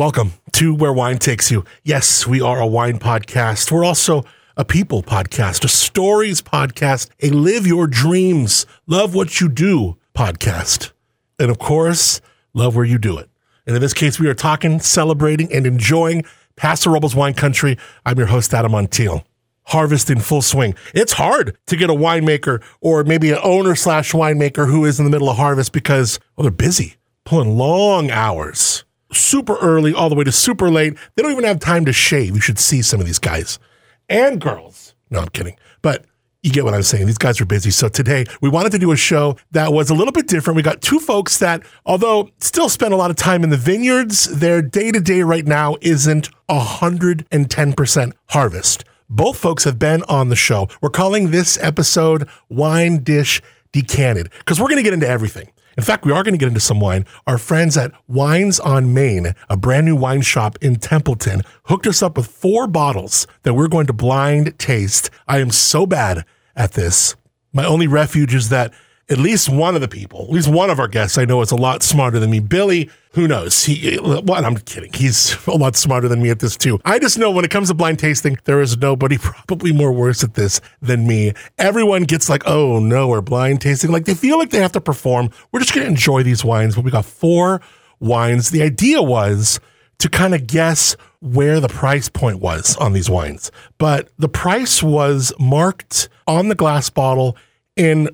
Welcome to Where Wine Takes You. Yes, we are a wine podcast. We're also a people podcast, a stories podcast, a live your dreams, love what you do podcast. And of course, love where you do it. And in this case, we are talking, celebrating, and enjoying Paso Robles wine country. I'm your host, Adam Montiel. Harvest in full swing. It's hard to get a winemaker or maybe an owner slash winemaker who is in the middle of harvest because, well, they're busy, pulling long hours super early all the way to super late. They don't even have time to shave. You should see some of these guys and girls. No, I'm kidding. But you get what I'm saying. These guys are busy. So today we wanted to do a show that was a little bit different. We got two folks that, although still spend a lot of time in the vineyards, their day to day right now isn't 110% harvest. Both folks have been on the show. We're calling this episode Wine Dish Decanted because we're going to get into everything. In fact, we are going to get into some wine. Our friends at Wines on Main, a brand new wine shop in Templeton, hooked us up with four bottles that we're going to blind taste. I am so bad at this. My only refuge is that at least one of the people, at least one of our guests I know is a lot smarter than me. Billy, who knows? He, what? I'm kidding. He's a lot smarter than me at this too. I just know when it comes to blind tasting, there is nobody probably more worse at this than me. Everyone gets like, oh no, we're blind tasting. Like they feel like they have to perform. We're just going to enjoy these wines, but we got four wines. The idea was to kind of guess where the price point was on these wines, but the price was marked on the glass bottle in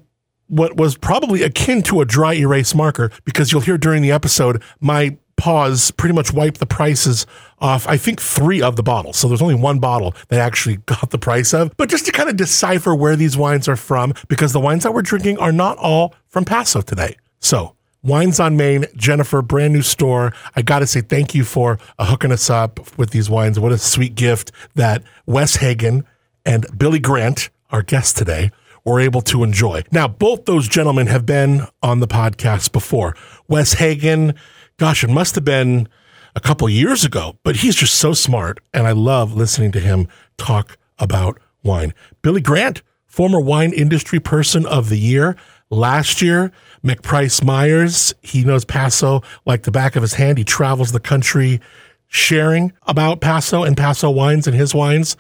what was probably akin to a dry erase marker because you'll hear during the episode my pause pretty much wiped the prices off i think three of the bottles so there's only one bottle that actually got the price of but just to kind of decipher where these wines are from because the wines that we're drinking are not all from paso today so Wines on Main, Jennifer, brand new store. I got to say thank you for uh, hooking us up with these wines. What a sweet gift that Wes Hagen and Billy Grant, our guest today, were able to enjoy. Now, both those gentlemen have been on the podcast before. Wes Hagen, gosh, it must have been a couple years ago, but he's just so smart. And I love listening to him talk about wine. Billy Grant, former wine industry person of the year. Last year, McPrice Myers, he knows Paso like the back of his hand. He travels the country sharing about Paso and Paso wines and his wines.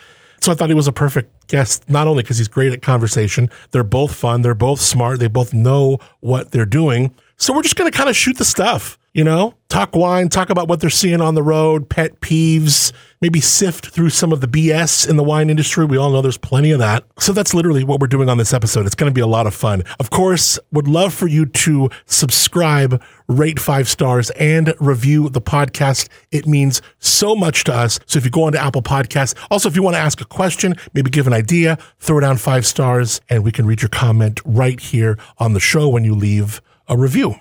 So I thought he was a perfect guest, not only because he's great at conversation, they're both fun, they're both smart, they both know what they're doing. So we're just going to kind of shoot the stuff, you know, talk wine, talk about what they're seeing on the road, pet peeves, maybe sift through some of the BS in the wine industry. We all know there's plenty of that. So that's literally what we're doing on this episode. It's going to be a lot of fun. Of course, would love for you to subscribe, rate five stars, and review the podcast. It means so much to us. So if you go onto Apple Podcasts, also if you want to ask a question, maybe give an idea, throw down five stars, and we can read your comment right here on the show when you leave a review.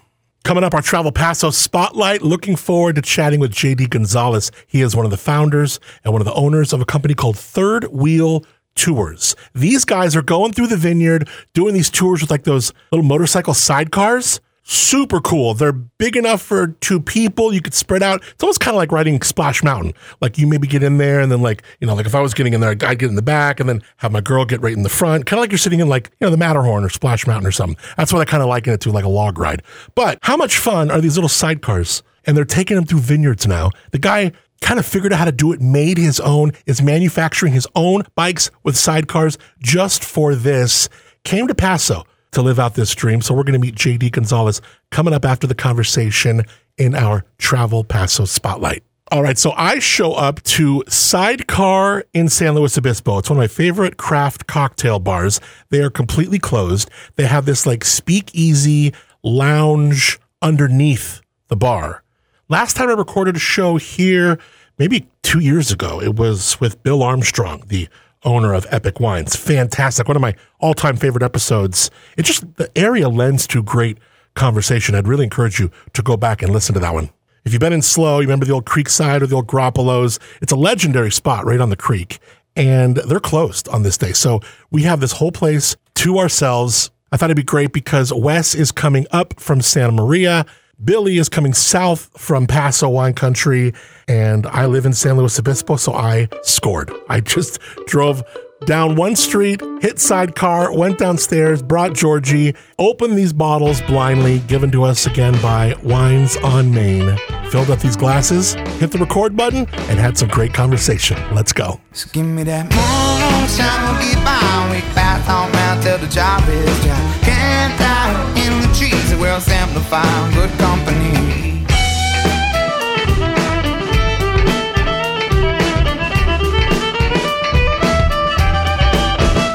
Coming up, our Travel Paso Spotlight. Looking forward to chatting with JD Gonzales. He is one of the founders and one of the owners of a company called Third Wheel Tours. These guys are going through the vineyard, doing these tours with like those little motorcycle sidecars super cool. They're big enough for two people. You could spread out. It's almost kind of like riding Splash Mountain. Like you maybe get in there and then like, you know, like if I was getting in there, I'd get in the back and then have my girl get right in the front. Kind of like you're sitting in like, you know, the Matterhorn or Splash Mountain or something. That's what I kind of liken it to, like a log ride. But how much fun are these little sidecars? And they're taking them through vineyards now. The guy kind of figured out how to do it, made his own, is manufacturing his own bikes with sidecars just for this. Came to Paso to live out this dream. So we're going to meet JD Gonzales coming up after the conversation in our Travel Paso Spotlight. All right, so I show up to Sidecar in San Luis Obispo. It's one of my favorite craft cocktail bars. They are completely closed. They have this like speakeasy lounge underneath the bar. Last time I recorded a show here, maybe two years ago, it was with Bill Armstrong, the owner of Epic Wines. Fantastic. One of my all time favorite episodes. It just, the area lends to great conversation. I'd really encourage you to go back and listen to that one. If you've been in SLO, you remember the old Creekside or the old Groppolos. It's a legendary spot right on the creek, and they're closed on this day. So we have this whole place to ourselves. I thought it'd be great because Wes is coming up from Santa Maria. Billy is coming south from Paso Wine Country, and I live in San Luis Obispo, so I scored. I just drove down one street, hit sidecar, went downstairs, brought Georgie, opened these bottles blindly, given to us again by Wines on Main, filled up these glasses, hit the record button, and had some great conversation. Let's go. So give me that moonshine, we'll get by. We pass on round till the job is done. Camped out in the trees, the world's amplifying good company.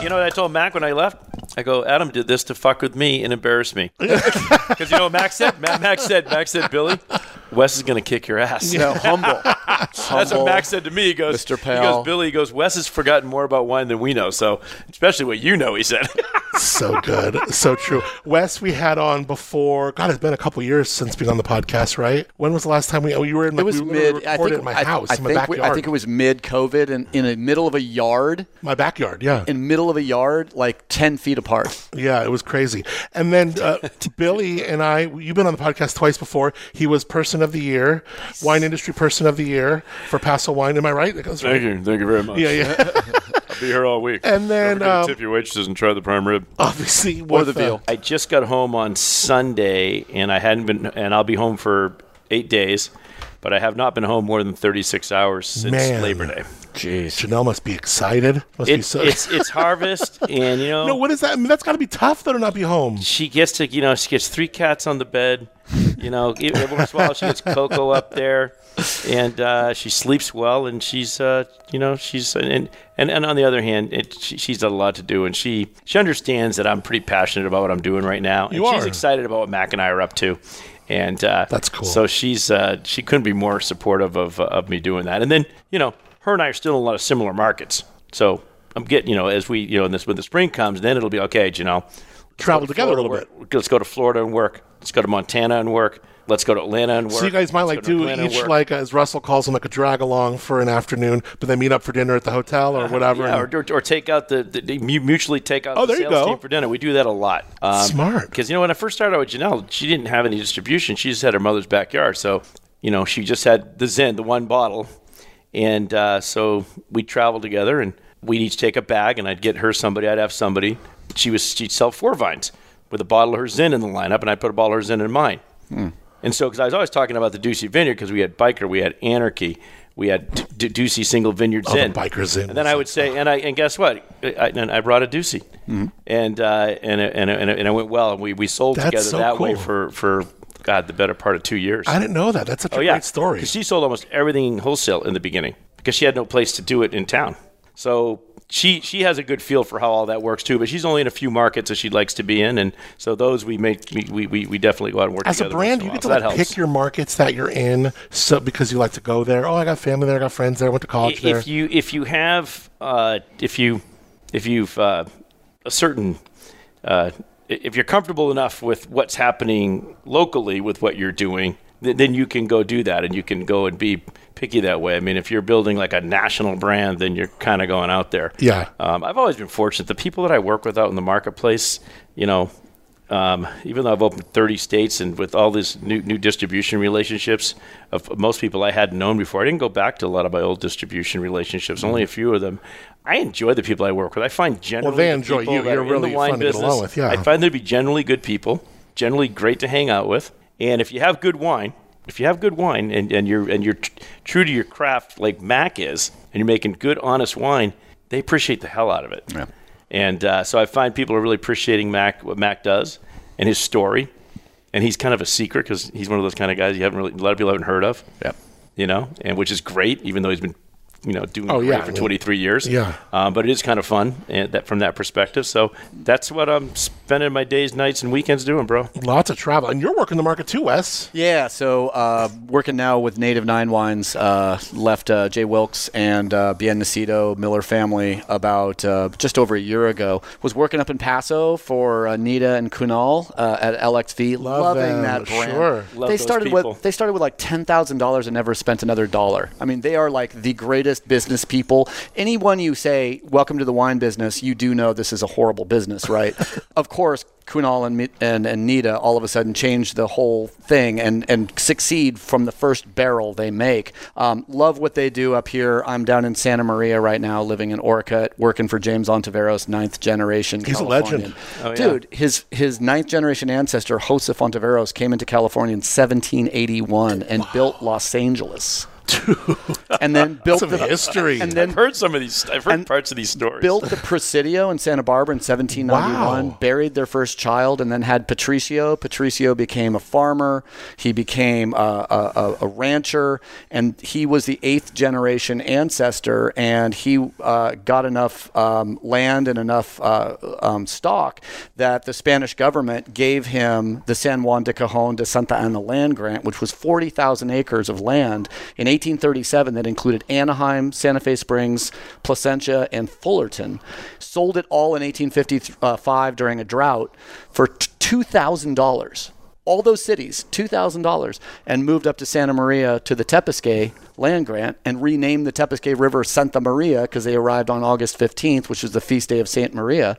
You know what I told Mac when I left? I go, Adam did this to fuck with me and embarrass me. Because you know what Mac said? Max Mac said, Max said, Billy, Wes is going to kick your ass. No, humble. That's what Max said to me. He goes, Mr. He goes, Billy. He goes, Wes has forgotten more about wine than we know. So, especially what you know, he said. so good. So true. Wes, we had on before. God, it's been a couple years since being on the podcast, right? When was the last time we? Oh, you were in. My, It was we mid. I recorded think at my I- house I, in my think we- I think it was mid COVID and in the middle of a yard, my backyard. Yeah, in middle of a yard, like ten feet apart. yeah, it was crazy. And then uh, Billy and I, you've been on the podcast twice before. He was Person of the Year, Wine Industry Person of the Year for Paso Wine. Am I right? That goes right. Thank you. Thank you very much. Yeah, yeah. I'll be here all week. And then, Don't forget to um, tip your waitresses and try the prime rib. Obviously, Or the veal. I just got home on Sunday, and I hadn't been, and I'll be home for eight days, but I have not been home more than 36 hours since Man. Labor Day. Jeez. Janell must be excited. Must be It's so. it's it's harvest, and you know, no, what is that? I mean, that's got to be tough though to not be home. she gets to you know she gets three cats on the bed you know every once in a while she gets coco up there and uh, she sleeps well and she's uh, you know she's and and, and on the other hand it, she, she's got a lot to do and she she understands that i'm pretty passionate about what i'm doing right now and You she's are. excited about what mac and i are up to and uh, That's cool. so she's uh, she couldn't be more supportive of, of me doing that and then you know her and i are still in a lot of similar markets so i'm getting you know as we you know this when the spring comes then it'll be okay you know Travel to together a little bit. Let's go to Florida and work. Let's go to Montana and work. Let's go to Atlanta and work. So you guys might Let's like go to do Atlanta each like as Russell calls them like a drag along for an afternoon, but then meet up for dinner at the hotel or whatever. Yeah, and- or, or, or take out the, the, the mutually take out Oh, the there you sales go. team for dinner. We do that a lot. Um, Smart. Because you know when I first started out with Janell, she didn't have any distribution. She just had her mother's backyard. So you know she just had the Zin, the one bottle, and uh, so we traveled together and we'd each take a bag and I'd get her somebody, I'd have somebody. She was she'd sell four vines with a bottle of her Zin in the lineup, and I'd put a bottle of her Zin in mine. And so, because I was always talking about the Dusi Vineyard, because we had Biker, we had Anarchy, we had D- D- Dusi Single Vineyard Oh, Zin. Biker Zin And then I would say, and I and guess what? I, and I brought a Dusi, and uh, and and and and it went well, and we, we sold That's together so that way for for God the better part of two years. I didn't know that. That's such a oh yeah, great story. she sold almost everything wholesale in the beginning because she had no place to do it in town. So she she has a good feel for how all that works too. But she's only in a few markets that she likes to be in, and so those we make we we, we definitely go out and work together As a brand, you get to. So like pick your markets that you're in, so because you like to go there. Oh, I got family there, I got friends there, I went to college there. if you if you have uh, if you if you've uh, a certain uh, if you're comfortable enough with what's happening locally with what you're doing, th- then you can go do that and you can go and be picky that way. I mean, if you're building like a national brand, then you're kind of going out there. Yeah. Um, I've always been fortunate. The people that I work with out in the marketplace, you know, um, even though I've opened 30 states and with all these new, new distribution relationships of most people I hadn't known before, I didn't go back to a lot of my old distribution relationships. Only a few of them. I enjoy the people I work with. I find generally well, they the enjoy people you. You're really the fun to get along with, yeah. I find them to be generally good people, generally great to hang out with, and if you have good wine. If you have good wine and, and you're and you're tr- true to your craft like Mac is, and you're making good, honest wine, they appreciate the hell out of it. Yeah. And uh, so I find people are really appreciating Mac, what Mac does, and his story. And he's kind of a secret because he's one of those kind of guys you haven't really, a lot of people haven't heard of. Yep. You know, and which is great, even though he's been, you know, doing Oh, great yeah, for mean, 23 years. yeah. Um, but it is kind of fun and that from that perspective. So that's what I'm spending my days, nights, and weekends doing, bro. Lots of travel, and you're working the market too, Wes. Yeah, so uh, working now with Native Nine Wines, uh, left uh, Jay Wilkes and uh, Bien Nacido Miller family about uh, just over a year ago. Was working up in Paso for uh, Neeta and Kunal uh, at LXV. Love Loving them, that brand. sure. Love they those started people. with they started with like ten thousand dollars and never spent another dollar. I mean, they are like the greatest smartest business people. Anyone you say, welcome to the wine business, you do know this is a horrible business, right? of course, Kunal and, and and Nita all of a sudden change the whole thing and and succeed from the first barrel they make. Um, love what they do up here. I'm down in Santa Maria right now, living in Orcutt, working for James Ontiveros, ninth generation. He's a legend. Oh, yeah. dude. His his ninth generation ancestor Josef Ontiveros came into California in 1781 and built Los Angeles. And then built Some the history. and then I've heard some of these. I've heard parts of these stories. built the Presidio in Santa Barbara in 1791, Wow. buried their first child, and then had Patricio. Patricio became a farmer. He became a, a, a- a rancher, and he was the eighth generation ancestor. And he uh, got enough um, land and enough uh, um, stock that the Spanish government gave him the San Juan de Cajon de Santa Ana land grant, which was 40,000 acres of land in 1837 that included Anaheim, Santa Fe Springs, Placentia, and Fullerton. Sold it all in 1855 during a drought for $2,000. All those cities, $2,000, and moved up to Santa Maria to the Tepusquet land grant and renamed the Tepusquet River Santa Maria because they arrived on August 15th, which was the feast day of Santa Maria.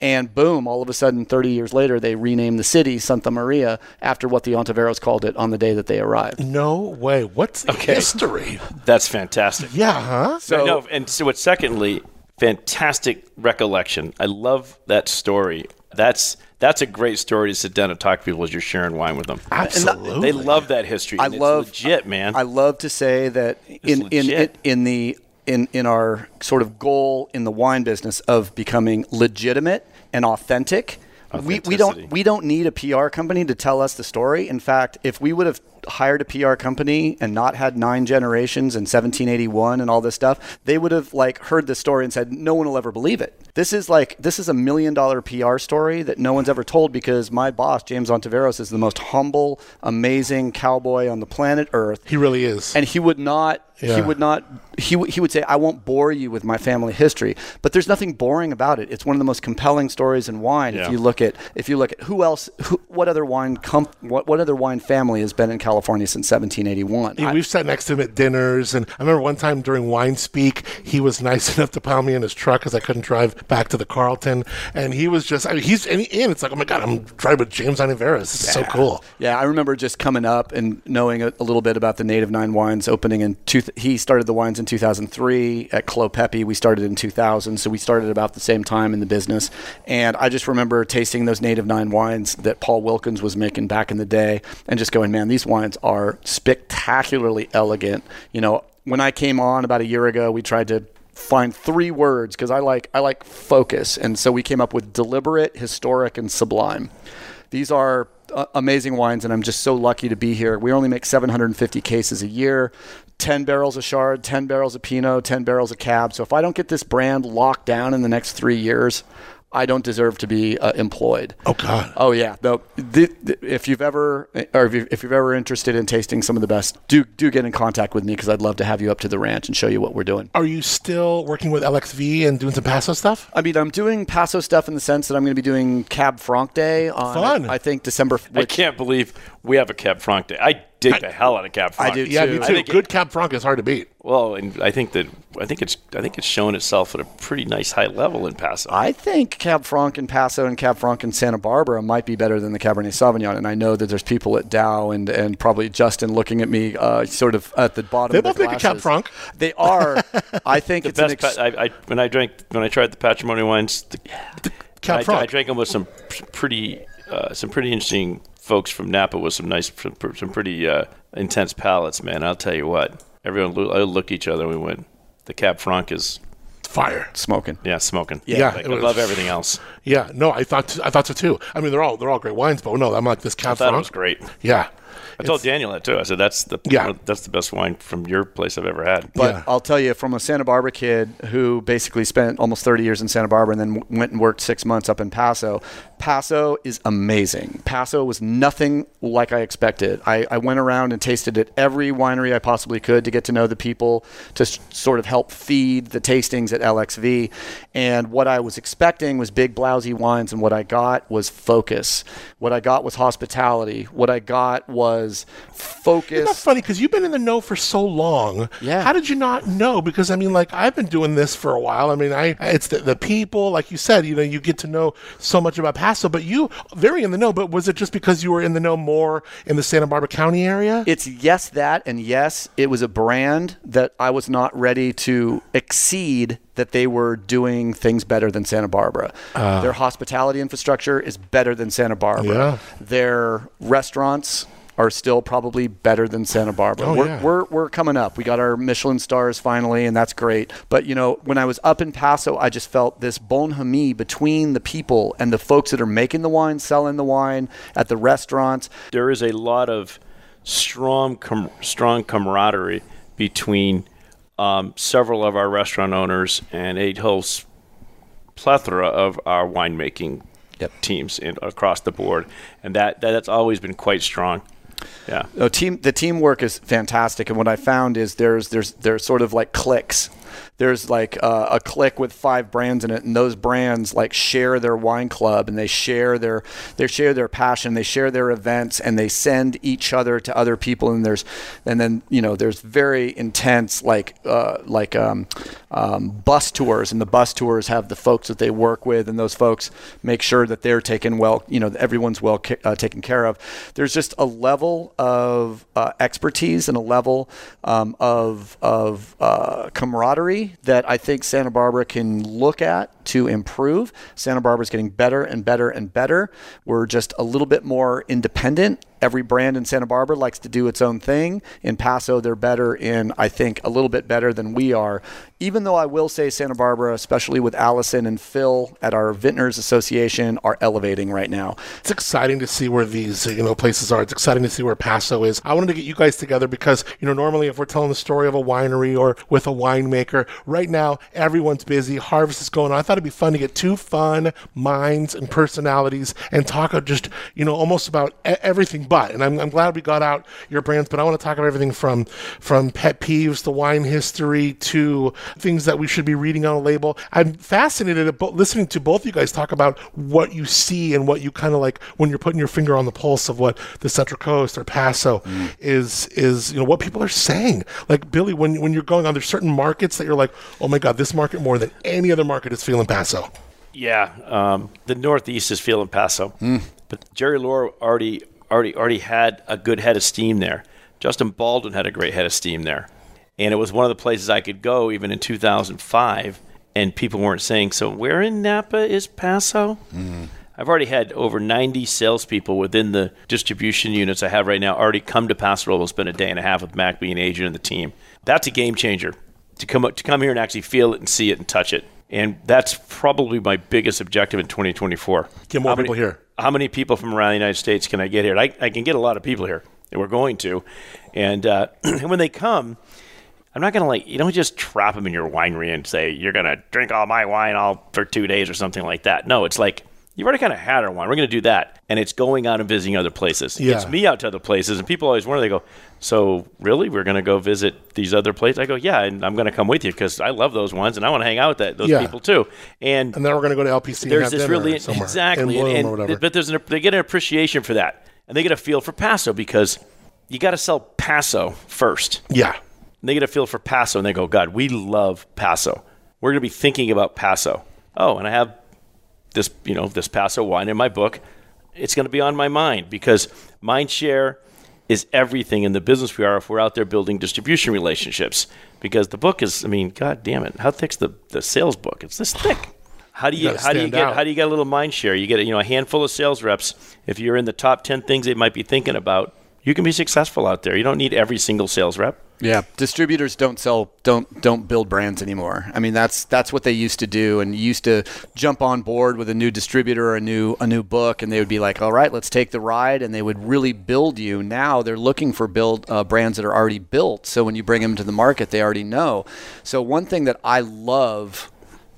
And boom, all of a sudden, 30 years later, they renamed the city Santa Maria after what the Ontiveros called it on the day that they arrived. no way. What's the history? That's fantastic. Yeah, huh? So, no, and so what? Secondly, fantastic recollection. I love that story. That's that's a great story to sit down and talk to people as you're sharing wine with them. Absolutely. They love that history. I love legit, man. I love to say that in in, in the in in our sort of goal in the wine business of becoming legitimate and authentic. We, we don't we don't need a PR company to tell us the story. In fact, if we would have hired a PR company and not had nine generations and 1781 and all this stuff, they would have like heard the story and said no one will ever believe it. This is like this is a million dollar PR story that no one's ever told because my boss James Ontiveros is the most humble, amazing cowboy on the planet Earth he really is. and he would not Yeah. he would not he, w- he would say i won't bore you with my family history but there's nothing boring about it it's one of the most compelling stories in wine Yeah. if you look at if you look at who else who, what other wine comp, what, what other wine family has been in california since 1781 Yeah, we've sat next to him at dinners, and I remember one time during Wine Speak, he was nice enough to pound me in his truck because I couldn't drive back to the Carlton, and he was just, I mean, he's, and, he, and it's like, oh my god, I'm driving with James Ontiveros. This is so cool. Yeah, I remember just coming up and knowing a, a little bit about the Native Nine Wines opening in two. He started the wines in 2003 at Clos Pepe. We started in 2000, so we started about the same time in the business. And I just remember tasting those Native Nine wines that Paul Wilkins was making back in the day, and just going, man, these wines are spectacularly elegant. You know, when I came on about a year ago, we tried to find three words because I like I like focus, and so we came up with deliberate, historic, and sublime. These are uh, amazing wines, and I'm just so lucky to be here. We only make 750 cases a year, 10 barrels of Chard, 10 barrels of Pinot, 10 barrels of Cab. So if I don't get this brand locked down in the next three years, I don't deserve to be uh, employed. Oh god. Oh yeah, no. The, the, if you've ever, or if, you, if you're ever interested in tasting some of the best, do do get in contact with me because I'd love to have you up to the ranch and show you what we're doing. Are you still working with LXV and doing some Paso stuff? I mean, I'm doing Paso stuff in the sense that I'm going to be doing Cab Franc Day on, Fun. I think December. I which- can't believe we have a Cab Franc day. I dig the hell out of Cab Franc. do Yeah, too. me I too. think it- Good Cab Franc is hard to beat. Well, and I think that I think it's I think it's shown itself at a pretty nice high level in Paso. I think Cab Franc in Paso and Cab Franc in Santa Barbara might be better than the Cabernet Sauvignon. And I know that there's people at Daou and, and probably Justin looking at me uh, sort of at the bottom They of both their make a Cab. Franc. They are. I think it's an Best ex- pa- I, I, when I drank when I tried the patrimony wines, the, Cab I, Franc. I drank them with some pretty uh, some pretty interesting folks from Napa with some nice some, some pretty uh, intense palates. Man, I'll tell you what. Everyone lo- I looked at each other and we went. The Cab Franc is Fire. smoking. yeah smoking. Yeah, like, I was- love everything else. Yeah, no, I thought I thought so too. I mean, they're all they're all great wines, but no, I'm like this Cab I thought Franc. it was great. Yeah, I told Daniel that too. I said that's the Yeah. that's the best wine from your place I've ever had. But Yeah. I'll tell you, from a Santa Barbara kid who basically spent almost 30 years in Santa Barbara and then went and worked six months up in Paso, Paso is amazing. Paso was nothing like I expected. I, I went around and tasted at every winery I possibly could to get to know the people, to s- sort of help feed the tastings at LXV. And what I was expecting was big, blousy wines, and what I got was focus. What I got was hospitality. What I got was Isn't that focused. funny? Because you've been in the know for so long. Yeah. How did you not know? Because I mean, like I've been doing this for a while. I mean, I it's the, the people, like you said. You know, you get to know so much about Paso, but you very in the know. But was it just because you were in the know more in the Santa Barbara County area? It's yes that and yes, it was a brand that I was not ready to exceed that they were doing things better than Santa Barbara. Ah. Their hospitality infrastructure is better than Santa Barbara. Yeah. Their restaurants are still probably better than Santa Barbara. Oh, we're, yeah. we're, we're coming up. We got our Michelin stars finally, and that's great. But, you know, when I was up in Paso, I just felt this bonhomie between the people and the folks that are making the wine, selling the wine at the restaurants. there is a lot of strong com- strong camaraderie between um, several of our restaurant owners and a whole plethora of our winemaking teams in, across the board, and that, that that's always been quite strong. Yeah. No, team the teamwork is fantastic, and what I found is there's there's there's sort of like cliques. There's like uh, a clique with five brands in it, and those brands like share their wine club, and they share their they share their passion, they share their events, and they send each other to other people. And there's and then you know there's very intense like uh, like um, um, bus tours, and the bus tours have the folks that they work with, and those folks make sure that they're taken well. You know, everyone's well uh, taken care of. There's just a level of uh, expertise and a level um, of of uh, that I think Santa Barbara can look at to improve. Santa Barbara's getting better and better and better. We're just a little bit more independent. Every brand in Santa Barbara likes to do its own thing. In Paso, they're better in, I think, a little bit better than we are. Even though I will say Santa Barbara, especially with Allison and Phil at our Vintners Association, are elevating right now. It's exciting to see where these uh, you know places are. It's exciting to see where Paso is. I wanted to get you guys together because you know normally if we're telling the story of a winery or with a winemaker, right now everyone's busy. Harvest is going on. I thought it'd be fun to get two fun minds and personalities and talk of just you know almost about everything. But and I'm, I'm glad we got out your brands, but I want to talk about everything from from pet peeves to wine history to things that we should be reading on a label. I'm fascinated about listening to both of you guys talk about what you see and what you kind of like when you're putting your finger on the pulse of what the Central Coast or Paso mm. is is you know what people are saying. Like Billy, when when you're going on, there's certain markets that you're like, oh my god, this market more than any other market is feeling Paso. Yeah, um, the Northeast is feeling Paso, but Jerry Lohr already already already had a good head of steam there. Justin Baldwin had a great head of steam there, and it was one of the places I could go even in 2005, and people weren't saying, "So where in Napa is Paso?" I've already had over 90 salespeople within the distribution units I have right now already come to Paso Robles, spend a day and a half with Mac being agent and the team. That's a game changer to come to come here and actually feel it and see it and touch it. And that's probably my biggest objective in 2024. Get more How many- people here. How many people from around the United States can I get here? I, I can get a lot of people here, and we're going to. And, uh, and when they come, I'm not gonna like you don't just trap them in your winery and say you're gonna drink all my wine all for two days or something like that. No, it's like you've already kind of had our wine. We're gonna do that, and it's going out and visiting other places. It Yeah. gets me out to other places, and people always wonder. They go, "So really, we're gonna go visit these other places?" I go, "Yeah, and I'm gonna come with you because I love those ones, and I want to hang out with that, those Yeah. people too." And And then we're going to go to LPC. and there's this really somewhere exactly, Bloom and, or but there's an, they get an appreciation for that, and they get a feel for Paso because you got to sell Paso first. yeah, And they get a feel for Paso and they go, God, we love Paso. We're going to be thinking about Paso. Oh, and I have this, you know, this Paso wine in my book. It's going to be on my mind because mind share is everything in the business we are if we're out there building distribution relationships. Because the book is, I mean, God damn it, how thick's the, the sales book? It's this thick. How do you, gotta how do you get out. how do you get a little mind share? You get you know a handful of sales reps. If you're in the top ten things they might be thinking about, you can be successful out there. You don't need every single sales rep. Yeah, distributors don't sell don't don't build brands anymore. I mean, that's that's what they used to do and used to jump on board with a new distributor or a new a new book and they would be like, "All right, let's take the ride." And they would really build you. Now they're looking for build uh, brands that are already built. So when you bring them to the market, they already know. So one thing that I love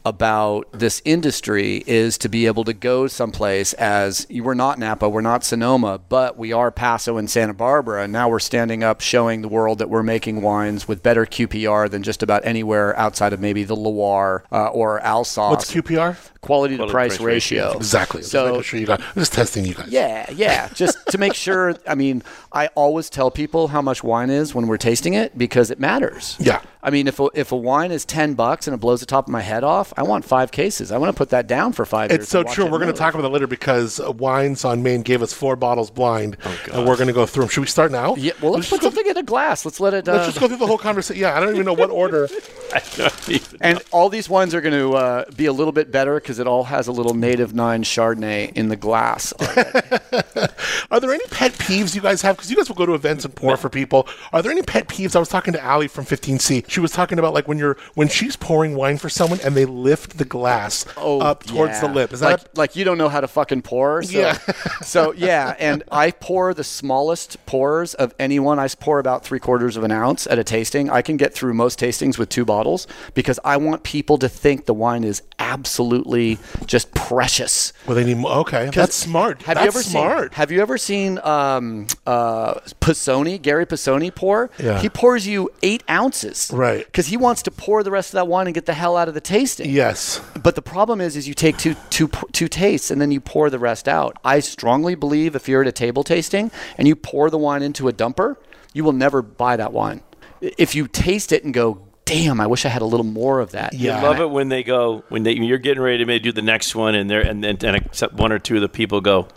about this industry is to be able to go someplace as we're not Napa, we're not Sonoma, but we are Paso and Santa Barbara, and now we're standing up showing the world that we're making wines with better QPR than just about anywhere outside of maybe the Loire uh, or Alsace. what's QPR? Quality, to price, price ratio. ratio. Exactly. Just So making sure you got. I'm just testing you guys. yeah, yeah. Just to make sure. I mean, I always tell people how much wine is when we're tasting it because it matters. Yeah. I mean, if a, if a wine is ten bucks and it blows the top of my head off, I want five cases. I want to put that down for five years. It's so true. We're going to talk about that later because uh, Wines on Main gave us four bottles blind, and we're going to go through them. Should we start now? Oh, Yeah. Well, let's put just go, something in a glass. Let's let it. let's Uh, just go through the whole conversation. Yeah, I don't even know what order. I don't even and all these wines are going to uh, be a little bit better because it all has a little Native Nine Chardonnay in the glass. Are there any pet peeves you guys have? Because you guys will go to events and pour for people. Are there any pet peeves? I was talking to Allie from 15C. She was talking about like when you're when she's pouring wine for someone and they lift the glass oh, up towards the Oh, lip. Is like that like you don't know how to fucking pour? So, Yeah. so yeah, and I pour the smallest pours of anyone. I pour about three quarters of an ounce at a tasting. I can get through most tastings with two bottles because I want people to think the wine is absolutely just precious. well they need more? Okay, that's smart. Have that's you ever smart. seen? Have you ever seen um, uh, Pisoni, Gary Pisoni pour? Yeah. He pours you eight ounces, Right. Because he wants to pour the rest of that wine and get the hell out of the tasting. yes. But the problem is, is you take two, two, two tastes and then you pour the rest out. I strongly believe if you're at a table tasting and you pour the wine into a dumper, you will never buy that wine. If you taste it and go, "Damn, I wish I had a little more of that." Yeah. love it when they go when they you're getting ready to maybe do the next one and there and then and except one or two of the people go,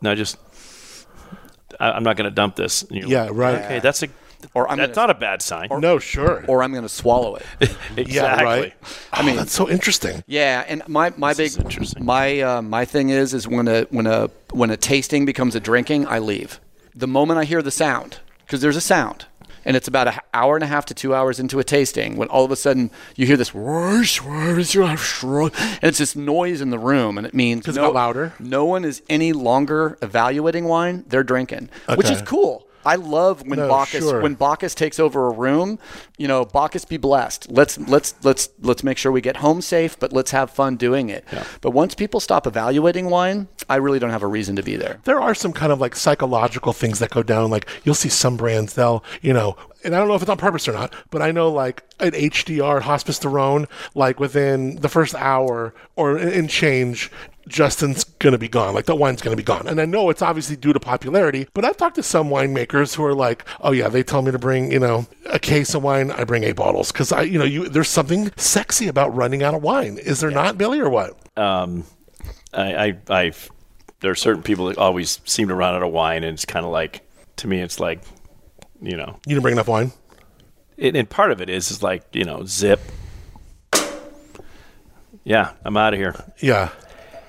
no, just I, I'm not going to dump this. You're Yeah, like, right. Okay, that's a Or I'm that's gonna- not a bad sign. No, sure. Or I'm going to swallow it. exactly. yeah, right. I mean, that's so interesting. Yeah, and my my big is my uh, my thing is is when a when a when a tasting becomes a drinking, I leave. The moment I hear the sound, because there's a sound, and it's about an hour and a half to two hours into a tasting, when all of a sudden you hear this whoosh, whoosh, whoosh, whoosh, and it's this noise in the room, and it means no, louder? No one is any longer evaluating wine; they're drinking, which is cool. I love when No, Bacchus sure. when Bacchus takes over a room. You know, Bacchus be blessed. Let's let's let's let's make sure we get home safe, but let's have fun doing it. But once people stop evaluating wine, I really don't have a reason to be there. there are some kind of like psychological things that go down. Like you'll see some brands, they'll, you know, and I don't know if it's on purpose or not, but I know like at HDR, Hospice du Rhône, like within the first hour or in change, Justin's going to be gone. Like the wine's going to be gone. And I know it's obviously due to popularity, but I've talked to some winemakers who are like, oh yeah, they tell me to bring, you know, a case of wine. I bring eight bottles. Cause I, you know, you, there's something sexy about running out of wine. Is there not, Billy, or what? um, I, I, I've, there are certain people that always seem to run out of wine, and it's kind of like, to me, it's like, you know, You didn't bring enough wine? it, and part of it is is like, you know, zip. Yeah, I'm out of here. Yeah.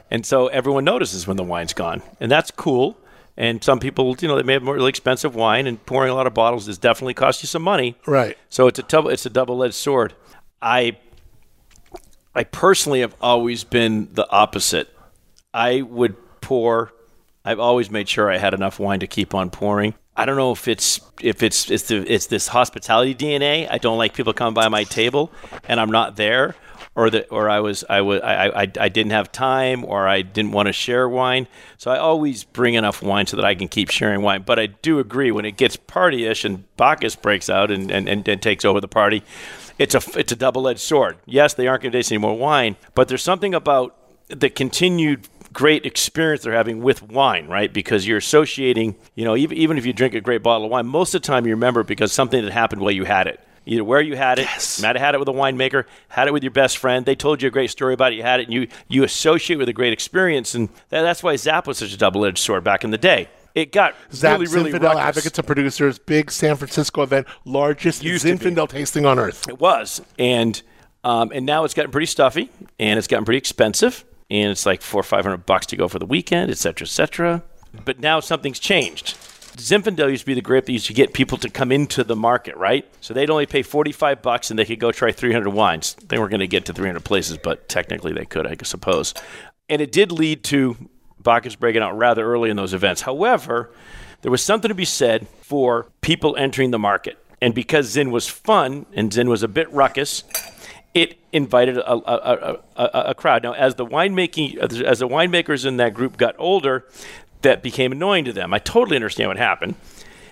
And so everyone notices when the wine's gone, and that's cool. And some people, you know, they may have more really expensive wine, and pouring a lot of bottles is definitely cost you some money. Right. So it's a double, it's a double-edged sword. I, I personally have always been the opposite. I would pour. I've always made sure I had enough wine to keep on pouring. I don't know if it's if it's it's the, it's this hospitality DNA. I don't like people coming by my table and I'm not there, or that or I was I was I, I I didn't have time or I didn't want to share wine. So I always bring enough wine so that I can keep sharing wine. But I do agree when it gets partyish and Bacchus breaks out and, and, and, and takes over the party, it's a it's a double edged sword. Yes, they aren't going to taste any more wine, but there's something about the continued great experience they're having with wine, right? Because you're associating, you know, even, even if you drink a great bottle of wine, most of the time you remember because something that happened while you had it. Either where you had it, you might have had it with a winemaker, had it with your best friend. They told you a great story about it. You had it, and you you associate with a great experience, and that, that's why Zap was such a double-edged sword back in the day. It got Zap really, really Zinfandel ruckus. Advocates and Producers, big San Francisco event, largest Used. Zinfandel tasting on earth. It was, and um, and now it's gotten pretty stuffy, and it's gotten pretty expensive, and it's like four or five hundred bucks to go for the weekend, et cetera, et cetera. But now something's changed. Zinfandel used to be the grape that used to get people to come into the market, right? So they'd only pay 45 bucks and they could go try 300 wines. They weren't going to get to 300 places, but technically they could, I suppose. And it did lead to Bacchus breaking out rather early in those events. However, there was something to be said for people entering the market. And because Zin was fun and Zin was a bit ruckus, it invited a, a, a, a, crowd. Now, as the winemaking, as the winemakers in that group got older, that became annoying to them. I totally understand what happened,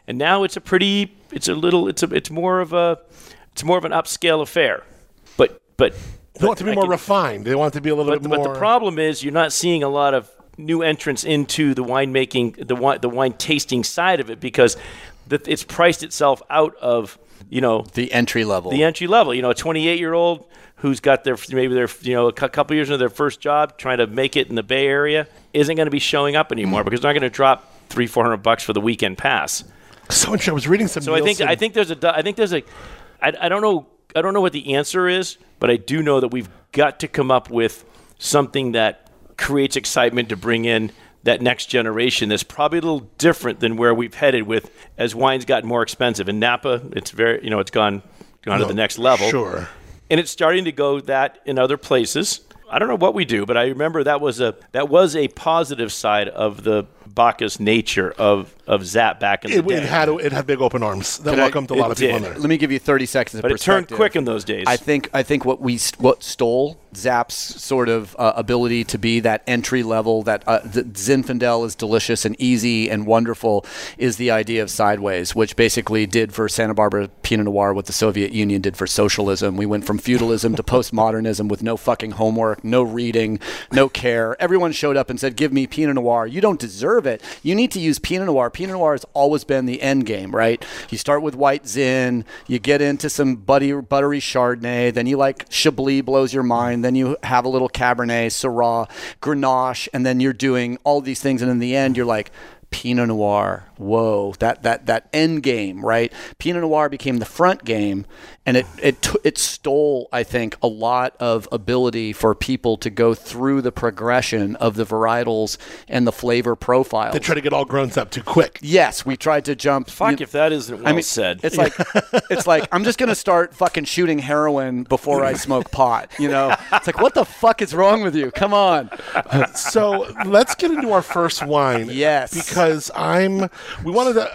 and now it's a pretty, it's a little, it's a, it's more of a, it's more of an upscale affair. But but They want it to be I more can- refined. They want it to be a little But, bit more. but the problem is you're not seeing a lot of new entrants into the winemaking, the wine, the wine tasting side of it because the, it's priced itself out of you know The entry level. the entry level. You know, a 28 year old who's got their maybe their you know a couple years into their first job, trying to make it in the Bay Area, isn't going to be showing up anymore because they're not going to drop three four hundred bucks for the weekend pass. so interesting. I was reading some. So I think I think there's a I think there's a I, I don't know I don't know what the answer is, but I do know that we've got to come up with something that creates excitement to bring in that next generation that's probably a little different than where we've headed with as wine's gotten more expensive. In Napa, it's very you know, it's gone gone to the next level. Sure. And it's starting to go that in other places. I don't know what we do, but I remember that was a that was a positive side of the Bacchus nature of of Zap back in the It, day. it had it had big open arms that Can welcomed a lot it of people in there. Let me give you 30 seconds of but it turned quick in those days. I think I think what we what stole Zap's sort of uh, ability to be that entry level that uh, Zinfandel is delicious and easy and wonderful is the idea of sideways, which basically did for Santa Barbara Pinot Noir what the Soviet Union did for socialism. We went from feudalism to postmodernism with no fucking homework, no reading, no care. Everyone showed up and said, "Give me Pinot Noir. You don't deserve it. You need to use Pinot Noir. Pinot Noir has always been the end game, right? You start with white Zin, you get into some butty, buttery Chardonnay, then you like Chablis blows your mind, then you have a little Cabernet, Syrah, Grenache, and then you're doing all these things, and in the end, you're like. Pinot Noir, whoa, that that that end game, right? Pinot Noir became the front game, and it it t- it stole, I think, a lot of ability for people to go through the progression of the varietals and the flavor profiles. They try to get all grown up too quick. Yes, we tried to jump. Fuck you- if that isn't well I mean, said. It's like it's like I'm just gonna start fucking shooting heroin before I smoke pot. You know, it's like what the fuck is wrong with you? Come on. So let's get into our first wine. Yes. Because I'm. We wanted to.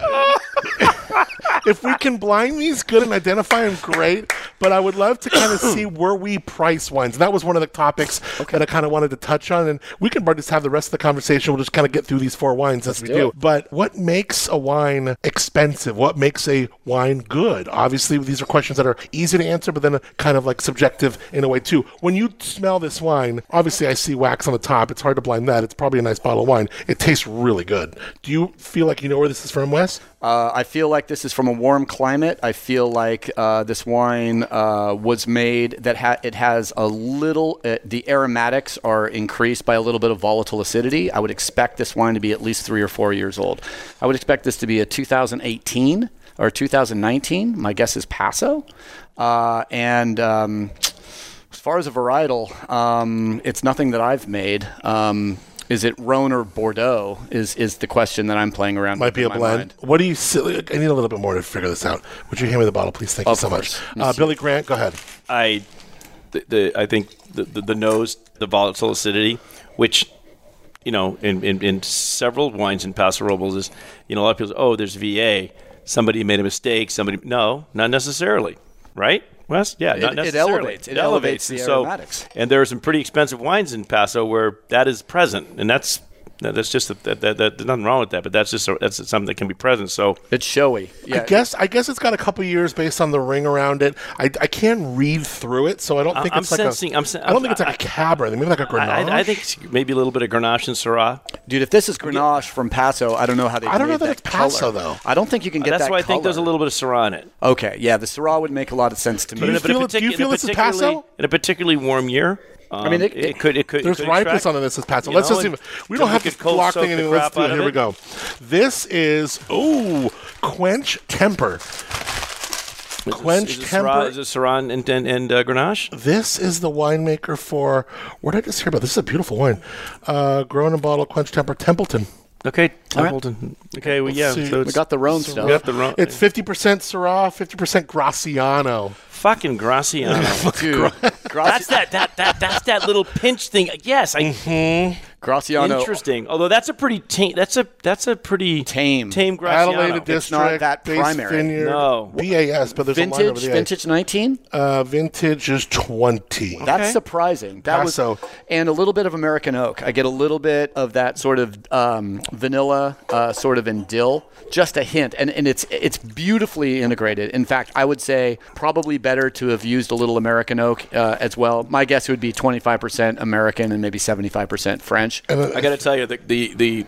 if we can blind these good and identify them, great. But I would love to kind of see where we price wines. And that was one of the topics that I kind of wanted to touch on. And we can just have the rest of the conversation. We'll just kind of get through these four wines as we do do. But what makes a wine expensive? What makes a wine good? Obviously, these are questions that are easy to answer, but then kind of like subjective in a way too. When you smell this wine, obviously I see wax on the top. It's hard to blind that. It's probably a nice bottle of wine. It tastes really good. Do you feel like you know where this is from, Wes? Uh, I feel like this is from a warm climate. I feel like uh, this wine uh, was made that ha- it has a little. Uh, the aromatics are increased by a little bit of volatile acidity. I would expect this wine to be at least three or four years old. I would expect this to be a 2018 or 2019. My guess is Paso, uh, and. Um, as far as a varietal, um, it's nothing that I've made. Um, is it Rhone or Bordeaux? Is is the question that I'm playing around Might with be a blend. mind. What do you? See? I need a little bit more to figure this out. Would you hand me the bottle, please? Thank you so course. much. Uh, Billy Grant, go ahead. I, the, the I think the, the the nose, the volatile acidity, which, you know, in, in, in several wines in Paso Robles is, you know, a lot of people say, oh, there's VA. Somebody made a mistake. Somebody, no, not necessarily, right? Wes? Yeah, It- not it necessarily. elevates- it elevates the And so- aromatics. And there are some pretty expensive wines in Paso where that is present, and that's that- that's just a, that, that, that, there's nothing wrong with that, but that's just a, that's something that can be present. So It's showy. Yeah. I guess I guess it's got a couple years based on the ring around it. I, I can't read through it, so I don't think I'm it's like sensing- a. I'm sen- I don't think it's like a cabernet. Maybe like a Grenache. I, I, I think it's maybe a little bit of Grenache and Syrah. Dude, if this is Grenache from Paso, I don't know how they. I don't know made that that it's Paso, color. though. I don't think you can get That's that why I think there's a little bit of Syrah in it. Okay, yeah, the Syrah would make a lot of sense to me. you in a- feel in a do you feel this is particularly- Paso? In a particularly warm year, um, I mean, it- it, could. It could. There's it could ripeness on this as Paso. Let's know, just and even. We don't have to cold lock soak thing the anything. Let's do it. of Here we go. This is oh, quench temper. Is this- Quench is it temper. Syrah, is it Syrah and and, and uh, Grenache? This is the winemaker for. What did I just hear about? This is a beautiful wine. Uh, grown and bottled quench temper Templeton. Okay, All right. Templeton. Okay, well, yeah. So we got the Rhone stuff. we got the wrong. It's 50% Syrah, 50% Graciano. fucking Graciano. Dude, Graci- that's that, that that that's that little pinch thing. Yes, I. Mm-hmm. Graciano. Interesting. Although that's a pretty tame. That's a that's a pretty Tame. tame Graciano. Adelaida not District, that primary. Vineyard, No. BAS, but there's a line over Vintage, the vintage 19. Uh, vintage is 20. Okay. That's surprising. That Paso. was, and a little bit of American oak. I get a little bit of that sort of um, vanilla, uh, sort of in dill, just a hint, and, and it's it's beautifully integrated. In fact, I would say probably better to have used a little American oak uh, as well. My guess would be 25% American and maybe 75% French. I got to tell you, the, the the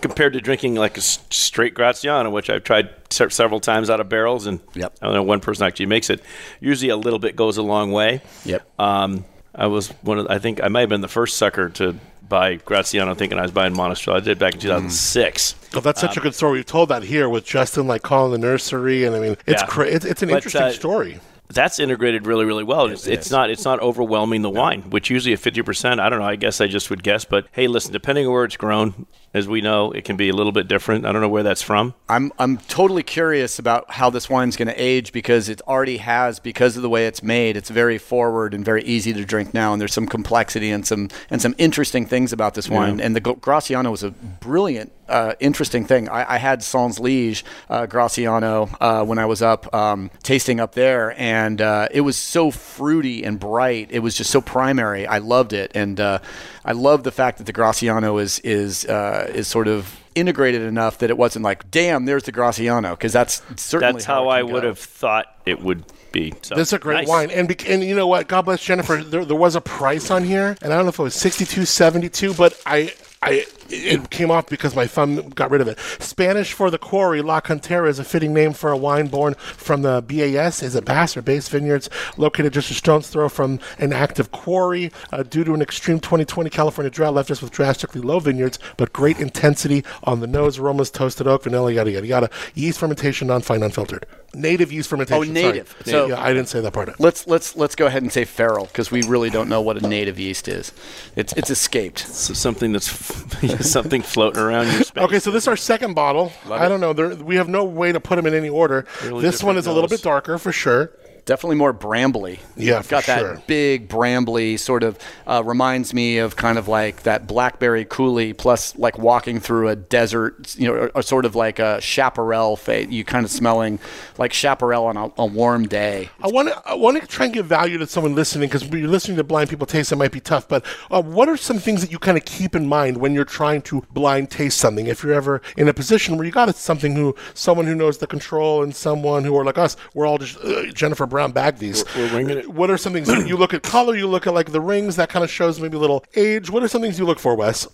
compared to drinking like a straight Graciano, which I've tried se- several times out of barrels, and Yep. I don't know one person actually makes it. Usually, a little bit goes a long way. Yep. Um, I was one of. I think I might have been the first sucker to buy Graciano, thinking I was buying Monastrell. I did back in 2006. Oh, that's such a good story. We've told that here with Justin, like calling the nursery, and I mean, it's Yeah. cra- it's, it's an But, interesting uh, story. That's integrated really, really well. It's, it's not it's not overwhelming the wine, which usually at fifty percent. I don't know. I guess I just would guess, but hey, listen, depending on where it's grown, as we know, it can be a little bit different. I don't know where that's from. I'm I'm totally curious about how this wine's going to age because it already has because of the way it's made. It's very forward and very easy to drink now, and there's some complexity and some and some interesting things about this wine. And the Graciano was a brilliant, uh, interesting thing. I, I had Sans Liege uh, Graciano uh, when I was up um, tasting up there, and uh, it was so fruity and bright. It was just so primary. I loved it, and uh, I love the fact that the Graciano is is uh, is sort of integrated enough that it wasn't like, damn, there's the Graciano, because that's certainly That's how it I would go. have thought it would be. So, This is a great nice. wine, and and you know what? God bless Jennifer. There, there was a price on here, and I don't know if it was sixty two seventy two, but I I it came off because my thumb got rid of it. Spanish for the quarry, La Cantera is a fitting name for a wine born from the BAS. Is a Bass or Base Vineyards, located just a stone's throw from an active quarry. Uh, due to an extreme 2020 California drought, left us with drastically low vineyards, but great intensity on the nose, aromas, toasted oak, vanilla, yada yada yada. Yeast fermentation, non-fine, unfiltered. Native yeast fermentation. Oh, native. So- yeah, I didn't say that part. Let's let's let's go ahead and say feral because we really don't know what a native yeast is. It's it's escaped. So something that's something floating around your space. Okay, so this is our second bottle. I don't know. There, we have no way to put them in any order. Really this one is a little nose. bit darker for sure. Definitely more brambly. Yeah, It's for got sure. that big brambly sort of uh, reminds me of kind of like that blackberry coulis plus like walking through a desert, you know, or, or sort of like a chaparral. Fa- you kind of smelling like chaparral on a, a warm day. I want to I want to try and give value to someone listening because when you're listening to blind people taste. It might be tough, but uh, what are some things that you kind of keep in mind when you're trying to blind taste something? If you're ever in a position where you got something who someone who knows the control and someone who are like us, we're all just uh, Jennifer Brown bag these. We're- we're it. What are some things you look at color? You look at like the rings that kind of shows maybe a little age. What are some things you look for, Wes?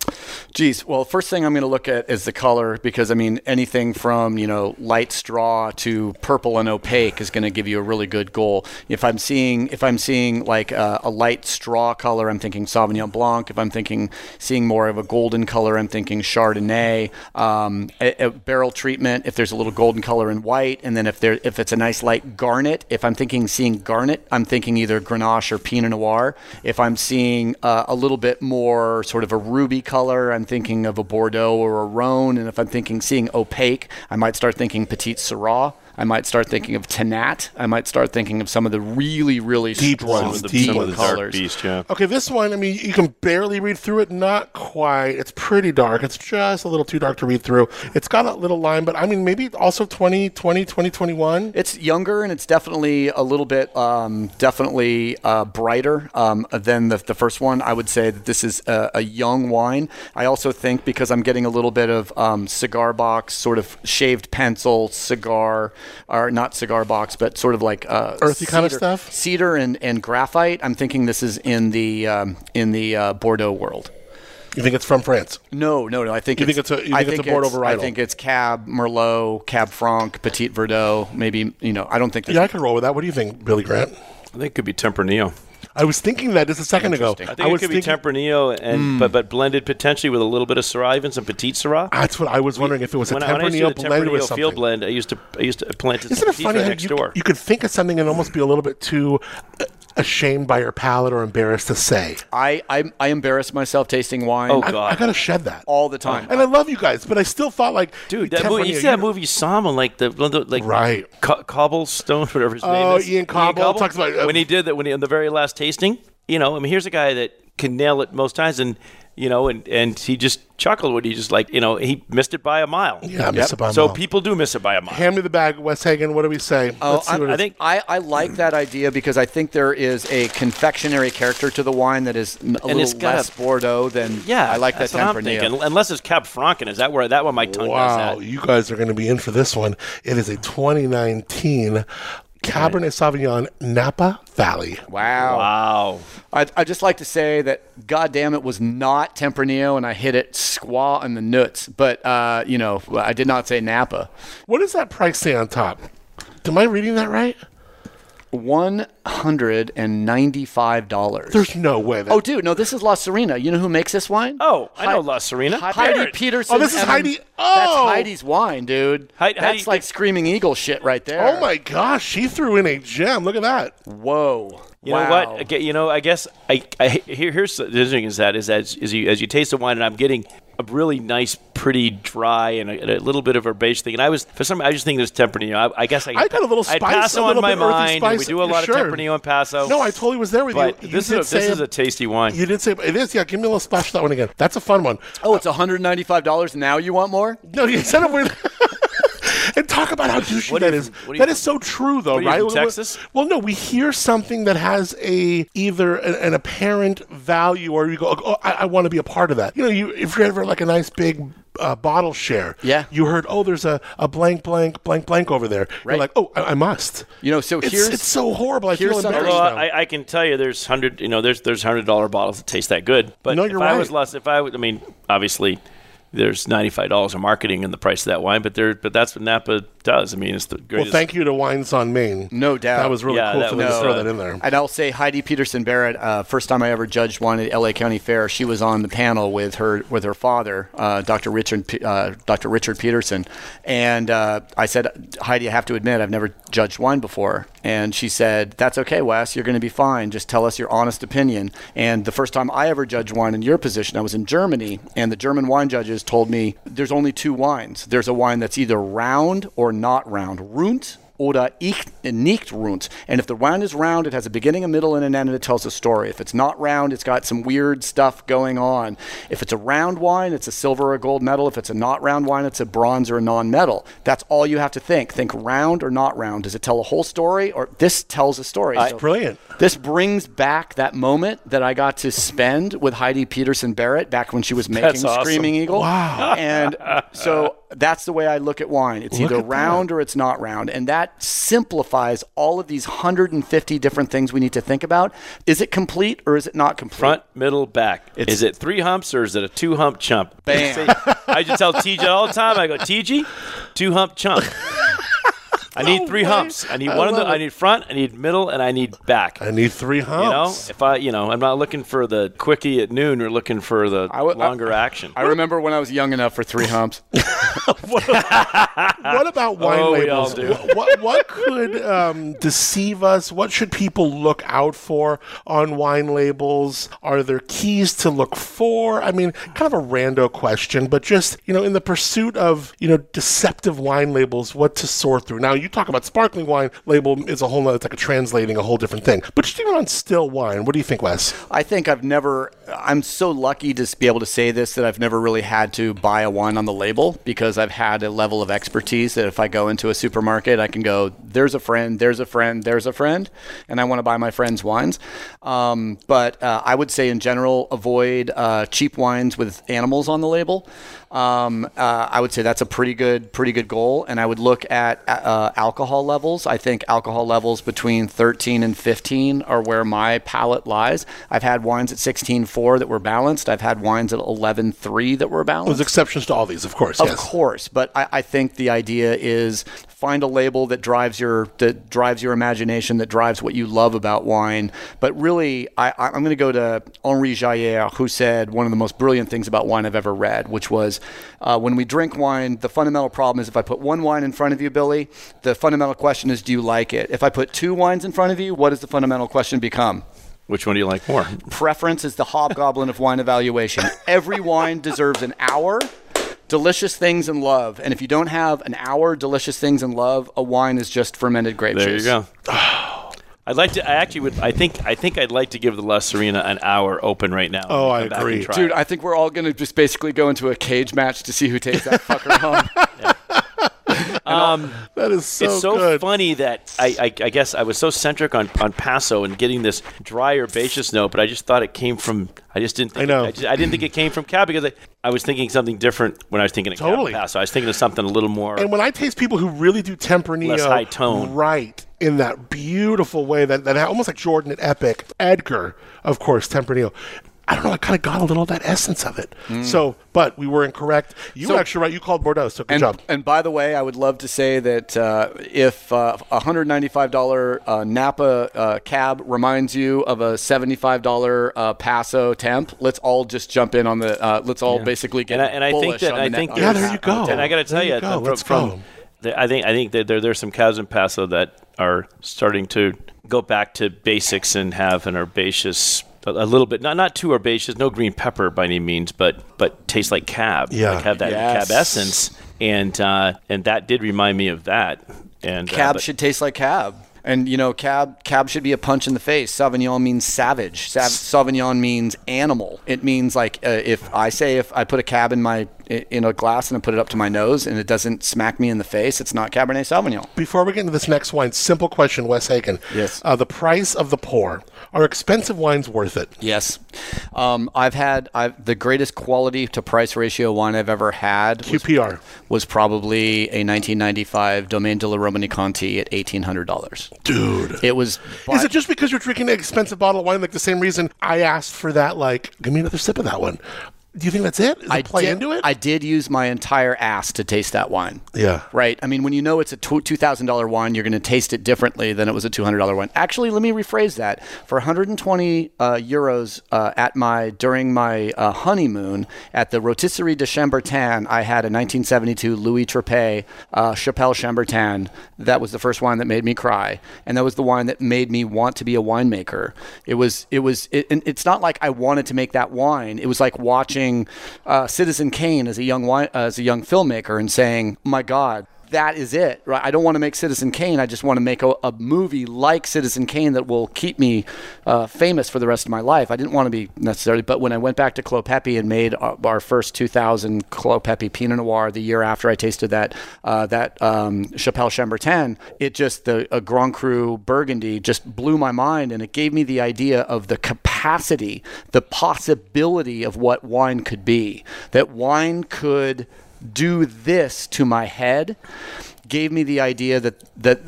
Geez, well, first thing I'm going to look at is the color because I mean anything from you know light straw to purple and opaque is going to give you a really good goal. If I'm seeing if I'm seeing like a, a light straw color, I'm thinking Sauvignon Blanc. If I'm thinking seeing more of a golden color, I'm thinking Chardonnay. Um, a, a barrel treatment, if there's a little golden color in white, and then if there if it's a nice light garnet, if I'm thinking seeing garnet, I'm thinking either Grenache or Pinot Noir. If I'm seeing uh, a little bit more sort of a ruby color, I'm thinking of a Bordeaux or a Rhone. And if I'm thinking seeing opaque, I might start thinking Petite Sirah. I might start thinking of Tannat. I might start thinking of some of the really, really Deep strong ones, Some of the, deep ones. dark colors. beast, yeah. Okay, this one, I mean, you can barely read through it. Not quite. It's pretty dark. It's just a little too dark to read through. It's got a little line, but I mean, maybe also 2020, 2021. It's younger and it's definitely a little bit, um, definitely uh, brighter um, than the, the first one. I would say that this is a, a young wine. I also think because I'm getting a little bit of um, cigar box, sort of shaved pencil, cigar, or not cigar box, but sort of like uh, Earthy kind of stuff? Cedar and, and graphite. I'm thinking this is in the um, in the uh, Bordeaux world. You think it's from France? No, no, no. I think You it's, think it's a- you I think it's a Bordeaux variety. I think it's Cab Merlot, Cab Franc, Petit Verdot. Maybe you know. I don't think. Yeah, I can roll with that. What do you think, Billy Grant? I think it could be Tempranillo. I was thinking that just a second ago. I think was it could be thinking- Tempranillo, and but but blended potentially with a little bit of Syrah, even some Petite Sirah. That's what I was wondering if it was a when, I, when I used to Tempranillo do the blended with Tempranillo something. field blend, I used to I used to plant it Isn't it Petit funny how next you, door. you could think of something and almost be a little bit too uh, ashamed by your palate or embarrassed to say? I, I I embarrass myself tasting wine Oh, I, God. I gotta shed that. all the time. And I love you guys, but I still thought like, Dude, that movie, you see that you- movie Somm, like the the- like Right. Co- Cobblestone, whatever his name Oh, is. Oh, Ian Cauble talks about, uh, when he did that when he on the very last tasting. You know, I mean, here's a guy that can nail it most times, and you know, and, and he just chuckled when he just like, you know, he missed it by a mile. Yeah, I miss it by a So mile. people do miss it by a mile. Hand me the bag, Wes Hagen. What do we say? Oh, Let's see I'm- what I think I, I like that idea because I think there is a confectionary character to the wine that is a And little got a- less Bordeaux than yeah, I like that that's what I'm Tempranillo. thinking. Unless it's Cab Franken, is that where that one my tongue Wow, does you guys are going to be in for this one. It is a 2019 Cabernet Sauvignon Napa Valley. Wow. Wow. I'd, I'd just like to say that, God damn it, was not Tempranillo, and I hit it squaw in the nuts. But, uh, you know, I did not say Napa. What does that price say on top? Am I reading that right? $195. There's no way. That, Oh, dude, no, this is La Sirena. You know who makes this wine? Oh, I know Hi- La Sirena. Heidi Barrett. Peterson. Oh, this is and- Heidi- That's oh! Heidi's wine, dude. Hei- That's Heidi- like Screaming Eagle shit right there. oh my gosh, she threw in a gem. Look at that. Whoa. You wow. know what? Aga- You know, I guess I, I here, here's the interesting is that is that as you as you taste the wine, and I'm getting a really nice, pretty dry and a, and a little bit of herbage thing. And I was for some, I just think there's Tempranillo. I, I guess I, I got a little I spice, Paso a on my bit mind. and We do a lot sure. of Tempranillo and Paso. No, I totally was there with but you. You this did is a, this say is a tasty wine. You did say it is. Yeah, give me a little splash of that one again. That's a fun one. Oh, it's $195 now you want more? No, you said it with. and talk about how douchey What are that you is. from- what That you is so true, though, what are you right? from, Well, Texas? Well, no, we hear something that has a either an, an apparent value, or you go, "Oh, I, I want to be a part of that." You know, you if you're ever like a nice big. Uh, bottle share. Yeah. You heard, oh, there's a, a blank, blank, blank, blank over there. You're Right. like, oh, I, I must. You know, so It's, here's it's so horrible. I here's feel something- embarrassed Although. I, I can tell you, there's hundred, you know, there's there's hundred dollar bottles that taste that good. But No, if you're I was right. less, if I, would- I mean, obviously, there's ninety five dollars of marketing in the price of that wine, but there, but that's what Napa does. I mean, it's the greatest. well, thank you to Wines on Main. No doubt. That was really Yeah, cool that for them to throw uh, that in there. And I'll say Heidi Peterson Barrett. Uh, first time I ever judged wine at LA County Fair, she was on the panel with her with her father, uh, Dr. Richard P- uh, Dr. Richard Peterson, and uh, I said, Heidi, I have to admit, I've never judged wine before, and she said, That's okay, Wes. You're going to be fine. Just tell us your honest opinion. And the first time I ever judged wine in your position, I was in Germany, and the German wine judges told me there's only two wines. There's a wine that's either round or not round, rund oder ich, nicht rund. And if the wine is round, it has a beginning, a middle, and an end, and it tells a story. If it's not round, it's got some weird stuff going on. If it's a round wine, it's a silver or a gold medal. If it's a not round wine, it's a bronze or a non-metal. That's all you have to think. Think round or not round. Does it tell a whole story, or this tells a story? So Brilliant. This brings back that moment that I got to spend with Heidi Peterson Barrett back when she was making That's awesome. Screaming Eagle. Wow. And so that's the way I look at wine. It's Look either at that. round or it's not round. And that simplifies all of these 150 different things we need to think about. Is it complete or is it not complete? front, middle, back. It's- is it three humps or is it a two hump chump? Bam. I just tell TJ all the time. I go, TG, two hump chump. I need three way. humps. I need I one of the. it. I need front. I need middle, and I need back. I need three humps. you know, humps. if I, you know, I'm not looking for the quickie at noon. We're looking for the I w- I- longer action. I remember when I was young enough for three humps. what about wine Oh, labels? do. What, what what could um, deceive us? What should people look out for on wine labels? Are there keys to look for? I mean, kind of a rando question, but just you know, in the pursuit of you know deceptive wine labels, what to sort through. Now, you talk about sparkling wine label is a whole nother. It's like a translating a whole different thing. But just even on still wine, what do you think, Wes? I think I've never, I'm so lucky to be able to say this that I've never really had to buy a wine on the label because I've had a level of expertise that if I go into a supermarket, I can go, there's a friend, there's a friend, there's a friend, and I want to buy my friend's wines. Um, but uh, I would say in general, avoid uh, cheap wines with animals on the label. Um, uh, I would say that's a pretty good, pretty good goal. And I would look at uh, alcohol levels. I think alcohol levels between 13 and 15 are where my palate lies. I've had wines at 16.4 that were balanced. I've had wines at 11.3 that were balanced. There's exceptions to all these, of course. Of yes. course, but I, I think the idea is find a label that drives your that drives your imagination, that drives what you love about wine. But really, I, I'm going to go to Henri Jayer, who said one of the most brilliant things about wine I've ever read, which was uh, when we drink wine, the fundamental problem is if I put one wine in front of you, Billy, the fundamental question is, do you like it? If I put two wines in front of you, what does the fundamental question become? Which one do you like more? Preference is the hobgoblin of wine evaluation. Every wine deserves an hour. Delicious things and love. And if you don't have an hour delicious things and love, a wine is just fermented grape There juice. you go. I'd like to. I actually would. I think. I think I'd like to give the La Sirena an hour open right now. Oh, I Come back and agree. Dude, it. I think we're all going to just basically go into a cage match to see who takes that fucker home. Um, that is so, it's so good. funny that I, I, I guess I was so centric on, on Paso and getting this dry herbaceous note, but I just thought it came from. I just didn't. Think I know. It, I, just, I didn't think it came from Cab because I, I was thinking something different when I was thinking of Totally. Cab Paso. I was thinking of something a little more. And when I taste people who really do Tempranillo Less high tone. right in that beautiful way, that, that almost like Jordan at Epoch, Edgar, of course, Tempranillo. I don't know. I kind of got a little of that essence of it. So, but we were incorrect. You So- were actually right. You called Bordeaux. So good And, job. and by the way, I would love to say that uh, if uh, a $195 uh, Napa uh, cab reminds you of a $75 uh, Paso temp, let's all just jump in on the. Uh, let's all basically get and I, and I think that I think net- Yeah, there you go. And I got to tell There you you, go. from, Let's from- go. the- I think I think that there there's some cows in Paso that are starting to go back to basics and have an herbaceous. A a little bit, not not too herbaceous, no green pepper by any means, but but taste like cab, Yeah. like have that Yes. cab essence, and uh, and that did remind me of that. And uh, Cab but- should taste like cab. And you know, cab cab should be a punch in the face. Sauvignon means savage. Sav- Sauvignon means animal. It means like uh, if I say if I put a cab in my in a glass and I put it up to my nose and it doesn't smack me in the face, it's not Cabernet Sauvignon. Before we get into this next wine, simple question, Wes Hagen. Yes. Uh, the price of the pour. Are expensive wines worth it? Yes, um, I've had I've, the greatest quality to price ratio wine I've ever had. Was, QPR. was probably a 1995 Domaine de la Romanée-Conti at eighteen hundred dollars. Dude. It was. Is it just because you're drinking an expensive bottle of wine, like the same reason I asked for that? Like, give me another sip of that one. Do you think that's it? Does it I play did, into it? I did use my entire ass to taste that wine. Yeah. Right. I mean, when you know it's a two thousand dollar wine, you're going to taste it differently than it was a two hundred dollar wine. Actually, let me rephrase that. For 120 uh, euros uh, at my during my uh, honeymoon at the Rotisserie de Chambertin, I had a 1972 Louis Trapet uh, Chapelle Chambertin. That was the first wine that made me cry, and that was the wine that made me want to be a winemaker. It was. It was. It, and it's not like I wanted to make that wine. It was like watching uh, Citizen Kane as a young as a young filmmaker and saying, "My God." That is it, right? I don't want to make Citizen Kane. I just want to make a, a movie like Citizen Kane that will keep me uh, famous for the rest of my life. I didn't want to be necessarily, but when I went back to Clos Pepe and made our, our first 2000 Clos Pepe Pinot Noir the year after I tasted that uh, that um, Chapelle Chambertin, it just the a Grand Cru Burgundy just blew my mind, and it gave me the idea of the capacity, the possibility of what wine could be. That wine could do this to my head gave me the idea that that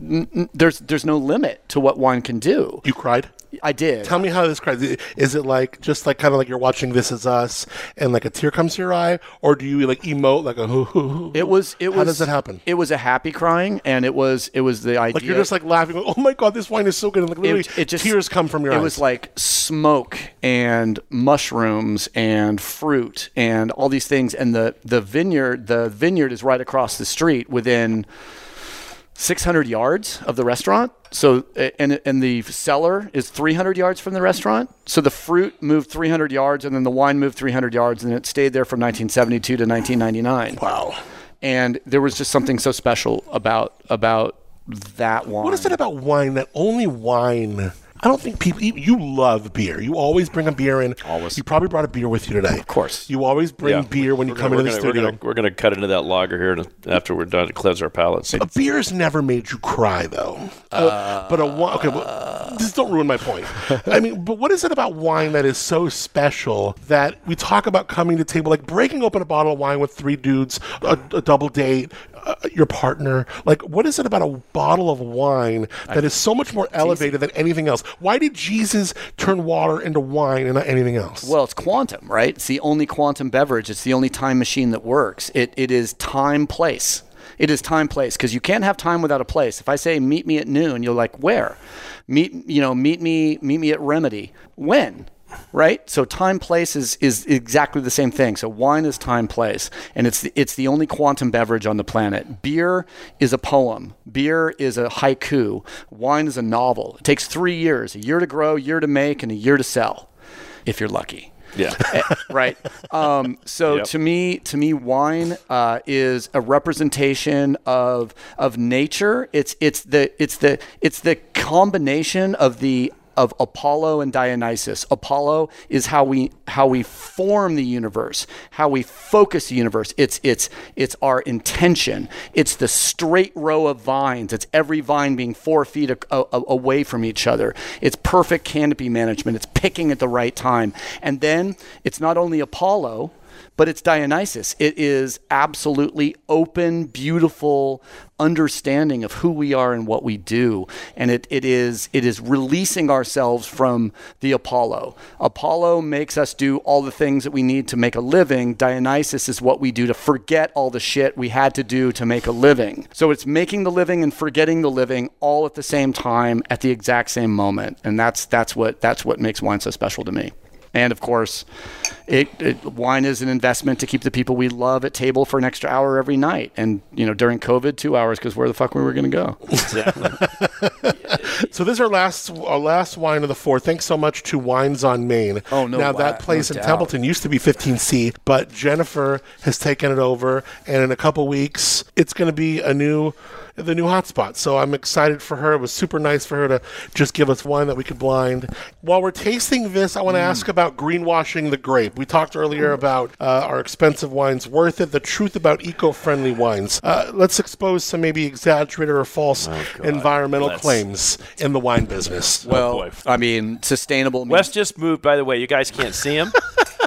n- n- there's there's no limit to what one can do. you cried? I did. Tell me how this cries. Is it like just like kind of like you're watching This Is Us and like a tear comes to your eye, or do you like emote like a hoo hoo hoo? it was it was How does that happen? It was a happy crying and it was it was the idea Like you're just like laughing. Like, oh my god, this wine is so good. And like literally, it, it just tears come from your eyes. it eyes. was like smoke and mushrooms and fruit and all these things and the the vineyard the vineyard is right across the street within 600 yards of the restaurant so and and the cellar is 300 yards from the restaurant so the fruit moved 300 yards and then the wine moved 300 yards and it stayed there from 1972 to 1999 wow. and there was just something so special about about that wine What is it about wine that only wine? I don't think people. You, you love beer. You always bring a beer in. Always. You probably brought a beer with you today. Of course. You always bring Yeah. beer when you come gonna- into the gonna- studio. We're gonna, cut into that lager here and after we're done to cleanse our palates. A beer's never made you cry, though. Uh, but a wine. Okay, well, just don't ruin my point. I mean, but what is it about wine that is so special that we talk about coming to table, like breaking open a bottle of wine with three dudes, a, a double date, uh, your partner? Like, what is it about a bottle of wine that is so much more elevated than anything else? Why did Jesus turn water into wine and not anything else? Well, it's quantum, right? It's the only quantum beverage. It's the only time machine that works. It, it is time place. It is time place because you can't have time without a place. If I say meet me at noon, you're like where? Meet you know meet me meet me at Remedy. When? Right? So time place is is exactly the same thing. So wine is time place and it's the, it's the only quantum beverage on the planet. Beer is a poem. Beer is a haiku. Wine is a novel. It takes 3 years, a year to grow, a year to make and a year to sell if you're lucky. Yeah. right? Um, so Yep. to me, to me, wine uh, is a representation of of nature. It's it's the it's the it's the combination of the of Apollo and Dionysus. Apollo is how we how we form the universe, how we focus the universe. It's it's it's our intention. It's the straight row of vines. It's every vine being four feet a, a- away from each other. It's perfect canopy management. It's picking at the right time. And then it's not only Apollo, but it's Dionysus. It is absolutely open, beautiful understanding of who we are and what we do. And it, it is it is releasing ourselves from the Apollo. Apollo makes us do all the things that we need to make a living. Dionysus is what we do to forget all the shit we had to do to make a living. So it's making the living and forgetting the living all at the same time at the exact same moment. And that's that's what that's what makes wine so special to me. And of course, it, it, wine is an investment to keep the people we love at table for an extra hour every night. And you know, during COVID, two hours because where the fuck were we were going to go? Exactly. So this is our last our last wine of the four. Thanks so much to Wines on Main. Oh, no Now wa- that place no in doubt. Templeton used to be 15C, but Jennifer has taken it over, and in a couple weeks, it's going to be a new the new hotspot. So I'm excited for her. It was super nice for her to just give us wine that we could blind. While we're tasting this, I want to Mm. ask about greenwashing the grape. We talked earlier about uh, are expensive wines worth it? The truth about eco-friendly wines. Uh, let's expose some maybe exaggerated or false environmental Let's. claims in the wine business. Well, boy. I mean, sustainable. Means, Wes just moved, by the way. You guys can't see him.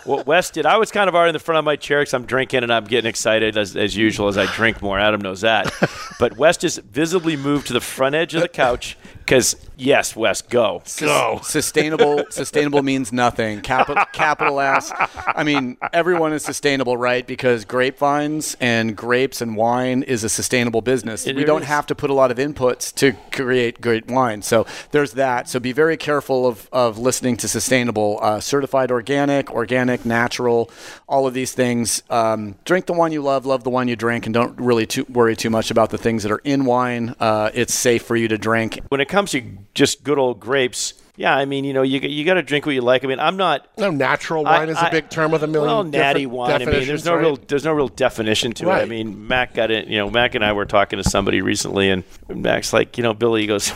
what Wes did, I was kind of already in the front of my chair because I'm drinking and I'm getting excited as, as usual as I drink more. Adam knows that. but Wes just visibly moved to the front edge of the couch because, yes, Wes, go. Go. sustainable sustainable means nothing. Capital capital s. I mean everyone is sustainable right? Because grapevines and grapes and wine is a sustainable business. It we don't have to put a lot of inputs to create great wine. So there's that. So be very careful of, of listening to sustainable uh, certified organic organic natural all of these things. Um, drink the wine you love love the wine you drink and don't really too, worry too much about the things that are in wine. Uh, it's safe for you to drink. When it comes to just good old grapes, yeah, I mean, you know, you, you got to drink what you like. I mean, I'm not. No, natural I- wine is I- a big term with a million. Well, natty wine. I mean, there's no right? real there's no real definition to it. I mean, Mac got it. You know, Mac and I were talking to somebody recently, and Mac's like, you know, Billy he goes.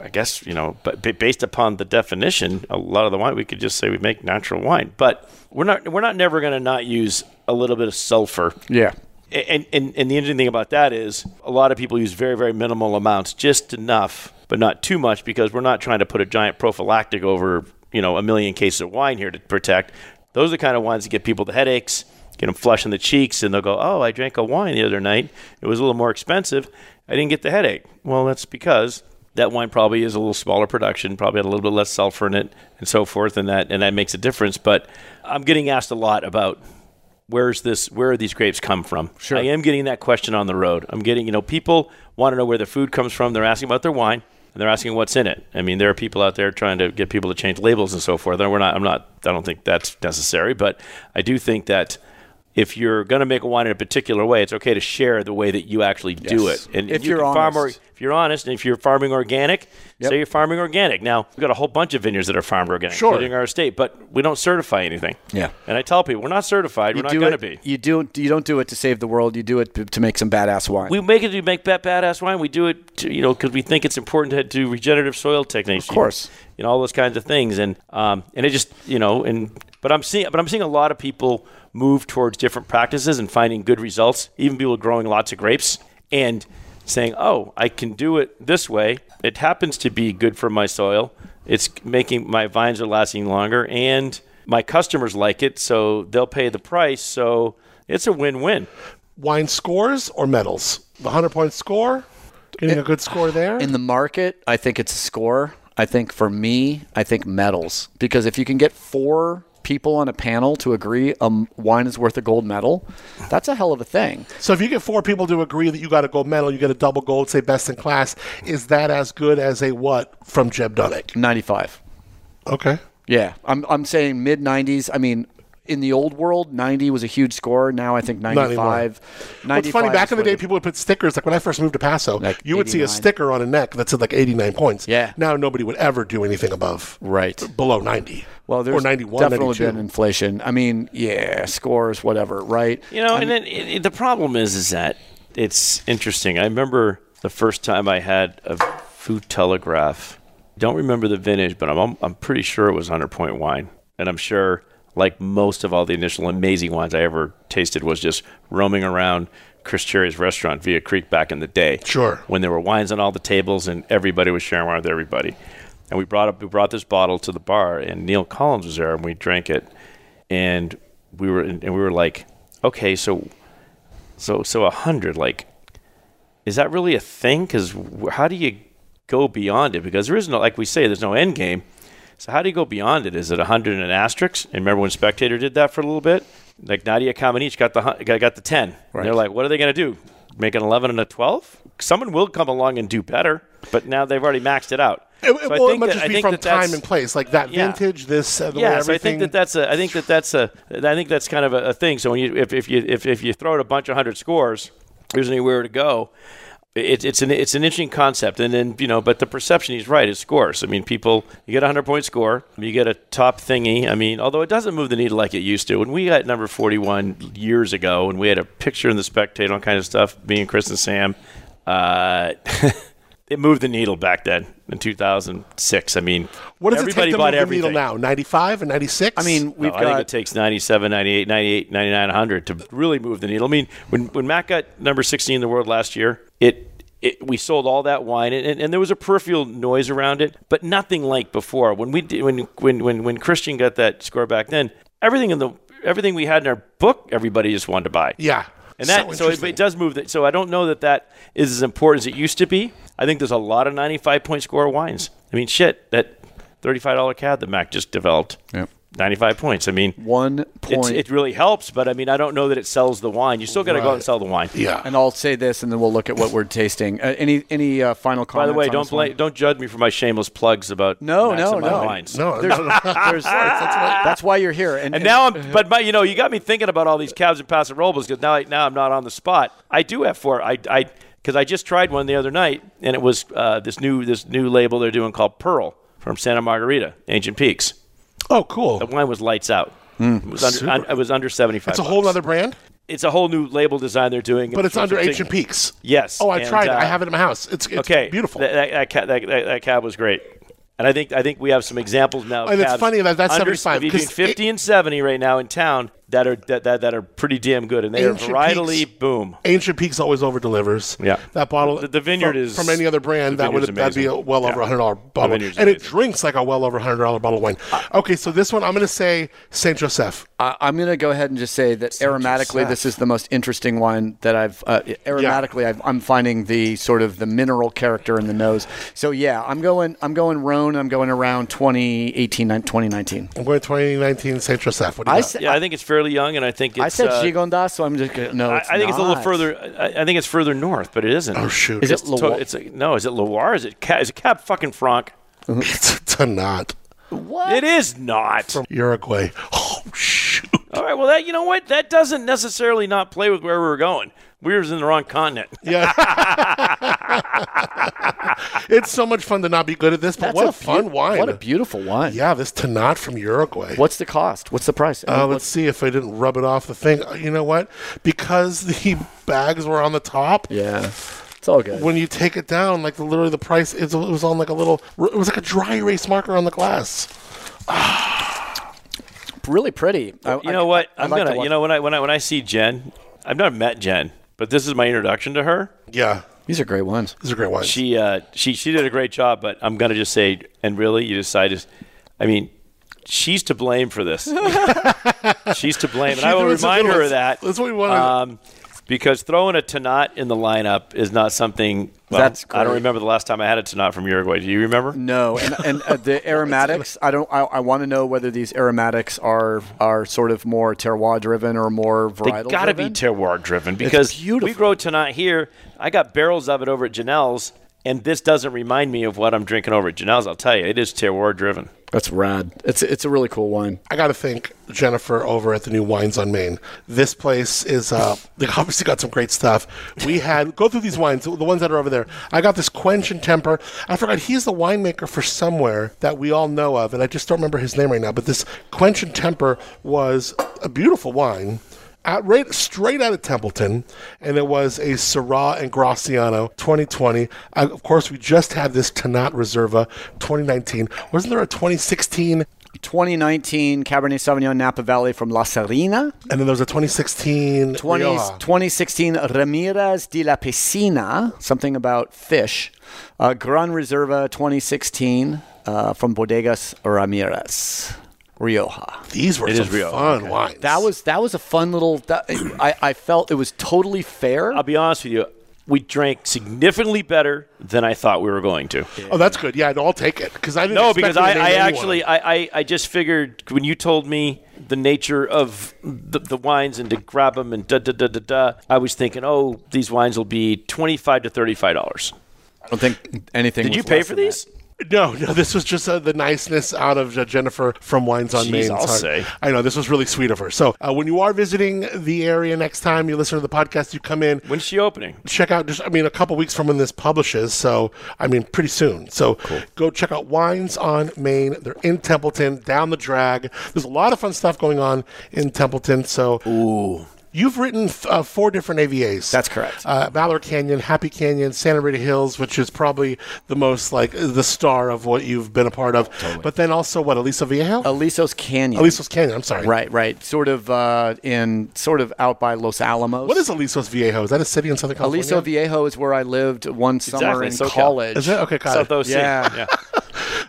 I guess you know, but based upon the definition, a lot of the wine we could just say we make natural wine. But we're not we're not never going to not use a little bit of sulfur yeah and, and and the interesting thing about that is a lot of people use very very minimal amounts, just enough, but not too much, because we're not trying to put a giant prophylactic over you know a million cases of wine here to protect. Those are the kind of wines that get people the headaches, get them flush in the cheeks, and they'll go, "Oh, I drank a wine the other night. It was a little more expensive. I didn't get the headache." Well, that's because that wine probably is a little smaller production, probably had a little bit less sulfur in it, and so forth, and that and that makes a difference. But I'm getting asked a lot about where's this where are these grapes come from Sure. i am getting that question on the road i'm getting you know people want to know where the food comes from they're asking about their wine and they're asking what's in it i mean there are people out there trying to get people to change labels and so forth and we're not i'm not i don't think that's necessary but i do think that if you're going to make a wine in a particular way, it's okay to share the way that you actually do Yes. it. And If you you're can farm or, honest. if you're honest, and if you're farming organic, Yep. say you're farming organic. Now we've got a whole bunch of vineyards that are farmed organic, Sure. including our estate, but we don't certify anything. Yeah. And I tell people we're not certified. you we're not going to be. You do you don't do it to save the world. You do it to make some badass wine. We make it to make that badass wine. We do it, to, you know, because we think it's important to do regenerative soil techniques. Of course. you know all those kinds of things, and um, and it just, you know, and but I'm seeing, but I'm seeing a lot of people move towards different practices and finding good results. Even people growing lots of grapes and saying, "Oh, I can do it this way. It happens to be good for my soil. It's making my vines are lasting longer, and my customers like it, so they'll pay the price. So it's a win-win." wine scores or medals. The hundred point score, getting a good score there. in the market, I think it's a score. I think for me, I think medals because if you can get four people on a panel to agree um, wine is worth a gold medal, that's a hell of a thing. so if you get four people to agree that you got a gold medal, you get a double gold, say best in class. Is that as good as a what from Jeb Dunnuck? Ninety-five. Okay. Yeah, I'm I'm saying mid 90s. I mean, in the old world, 90 was a huge score. Now I think Not anymore. 95. Well, it's funny. Back in the day, people would put stickers. Like when I first moved to Paso, Like you would see a sticker on a neck that said like 89 points. Yeah. Now nobody would ever do anything above Right. below 90. Well, there's or 91, definitely 92. been inflation. I mean, yeah, scores, whatever, right? You know, and then it, it- the problem is, is that it's interesting. I remember the first time I had a Vieux Télégraphe. Don't remember the vintage, but I'm I'm pretty sure it was hundred point wine, and I'm sure, like most of all the initial amazing wines I ever tasted, was just roaming around Chris Cherry's restaurant Villa Creek back in the day. Sure. when there were wines on all the tables and everybody was sharing wine with everybody. And we brought up we brought this bottle to the bar, and Neil Collins was there, and we drank it, and we were and we were like, okay, so so so a hundred, like, is that really a thing? Because how do you go beyond it? Because there is no, like we say, there's no end game. So how do you go beyond it? Is it a hundred and an asterisk? And remember when Spectator did that for a little bit? Like Nadia Comaneci got the got got the ten. And they're like, what are they going to do? Make an eleven and a twelve? Someone will come along and do better, but now they've already maxed it out. It, So I well, it might that- just be from that time and place, like that Yeah. vintage. This, uh, yeah, so I think that that's a. I think that that's a. I think that's kind of a, a thing. So when you if, if you if, if you throw out a bunch of hundred scores, there's anywhere to go. It, it's an it's an interesting concept, and then you know, but the perception he's right is scores. I mean, people you get a hundred point score, you get a top thingy. I mean, although it doesn't move the needle like it used to. When we got number forty one years ago, and we had a picture in the Spectator, all kind of stuff, me and Chris and Sam, uh, it moved the needle back then in two thousand six. I mean, what does it everybody take to bought move the needle now? 95 and 96? I mean, we've got. I think it takes 97, 98, 98, 99, 100 to really move the needle. I mean, when, when Matt got number 16 in the world last year, it, it we sold all that wine and, and, and there was a peripheral noise around it, but nothing like before. When we did, when, when, when, when Christian got that score back then, everything in the everything we had in our book, everybody just wanted to buy. yeah. And that so, it, it does move. The, so I don't know that that is as important as it used to be. I think there's a lot of 95 point score wines. I mean, shit, that $35 cab that Mac just developed. Yep. 95 points. I mean, one point. it really helps, but I mean, I don't know that it sells the wine. You still got to go out and sell the wine. Yeah. and I'll say this, and then we'll look at what we're tasting. Uh, any any uh, final comments? By the way, on don't this one? blame, don't judge me for my shameless plugs about No, no, no. wines. no, There's, no, no. there's, that's why you're here. And, And now I'm, but my, you know, you got me thinking about all these cabs and Paso Robles because now, I, now I'm not on the spot. I do have four. I, I, because I just tried one the other night, and it was uh, this new, this new label they're doing called Pearl from Santa Margarita, Ancient Peaks. Oh, cool. The wine was lights out. it was under, un, it was under seventy five. It's a whole other brand, It's a whole new label design they're doing. but it's under Ancient Peaks. Yes. Oh, I and, tried it. uh, I have it in my house. It's, it's okay, beautiful. That, that, that, cab, that, that, that cab was great, and I think I think we have some examples now. of And it's funny that that's under, 75, between fifty and seventy right now in town that are that, that, that are pretty damn good, and they Ancient are varietally Peaks. boom. Ancient Peaks always over delivers. Yeah. that bottle. The- the Vineyard from, is- from any other brand that would that'd be a well over Yeah. a hundred dollar bottle, Vineyard's and it drinks like a well over a hundred dollar bottle of wine. Okay, so this one I'm going to say Saint Joseph. I, I'm going to go ahead and just say that aromatically, Joseph. this is the most interesting wine that I've. Uh, aromatically, I've, I'm finding the sort of the mineral character in the nose. So yeah, I'm going. I'm going Rhone. I'm going around 2018, 2019. I'm going 2019 Saint Joseph. What do you I got? said. Yeah, I think it's fairly young, and I think it's, I said uh, Gigondas, so I'm just gonna, no. I, It's I think it's a little further. I, I think it's further north, but it isn't. oh shoot, Is it it's, It's, to- Loire? it's a, no, is it Loire? Is it Ca- is it Cab fucking Franc? it's, it's a not What? It is not. from Uruguay. Oh shoot. All right. Well, that you know what? That doesn't necessarily not play with where we were going. We were in the wrong continent. Yeah. it's so much fun to not be good at this, but That's what a, beau- fun wine. What a beautiful wine. yeah, this Tannat from Uruguay. What's the cost? What's the price? Uh, let's see if I didn't rub it off the thing. Uh, You know what? Because the bags were on the top. yeah, it's all good. When you take it down, like the, literally the price, is, it was on like a little. It was like a dry erase marker on the glass. really pretty. I- You I- know what? I'd I'm like gonna. watch- You know when I when I when I see Jen, I've never met Jen, but this is my introduction to her. Yeah, These are great ones. these are great ones. She uh she she did a great job, but I'm gonna just say, and really, you decided. I mean, she's to blame for this. she's to blame, and She's I will doing remind her of that. That's what we wanted. Um, because throwing a Tannat in the lineup is not something. Well, That's I don't remember the last time I had a Tannat from Uruguay. Do you remember? No, and, and uh, the aromatics. I don't. I, I want to know whether these aromatics are are sort of more terroir driven or more They got to be terroir driven because we grow Tannat here. I got barrels of it over at Janell's, and this doesn't remind me of what I'm drinking over at Janell's. I'll tell you, it is terroir driven. That's rad. It's it's a really cool wine. I got to thank Jennifer over at the new Wines on Main. This place is uh, they obviously got some great stuff. We had go through these wines, the ones that are over there. I got this Quench and Temper. I forgot he's the winemaker for somewhere that we all know of, and I just don't remember his name right now. But this Quench and Temper was a beautiful wine. Out, right, straight out of Templeton, and it was a Syrah and Graciano 2020. Uh, of course, we just had this Tannat Reserva 2019. Wasn't there a 2016 2019 Cabernet Sauvignon Napa Valley from La Sirena. And then there was a 2016 20, 2016 Ramirez de la Piscina, something about fish. Uh, Gran Reserva 2016 uh, from Bodegas Ramirez, Rioja. These were It some is Rioja, fun okay. wines. That was that was a fun little. That, I I felt it was totally fair. I'll be honest with you. We drank significantly better than I thought we were going to. oh, that's good. Yeah, no, I'll take it because I didn't. No, expect because I, I actually I, I, I just figured when you told me the nature of the, the wines and to grab them and da da da da da, I was thinking, oh, these wines will be twenty five to thirty five dollars. I don't think anything. Did was you pay less for than these? No, no, this was just uh, the niceness out of uh, Jennifer from Wines on Jeez, Main. I'll say. I know this was really sweet of her. So uh, when you are visiting the area next time, you listen to the podcast, you come in. When's she opening? check out just I mean a couple weeks from when this publishes, so I mean pretty soon. So go check out Wines on Main. They're in Templeton, down the drag. There's a lot of fun stuff going on in Templeton. So Ooh, you've written uh, four different AVAs. That's correct. Uh, Ballard Canyon, Happy Canyon, Santa Rita Hills, which is probably the most like the star of what you've been a part of. Totally. But then also what Aliso Viejo, Alisos Canyon. Alisos Canyon. I'm sorry. Right, right. Sort of uh, in sort of out by Los Alamos. What is Alisos Viejo? Is that a city in Southern California? Aliso Viejo is where I lived one summer Exactly, in SoCal. college. Is it okay? Got South it. OC. Yeah. yeah.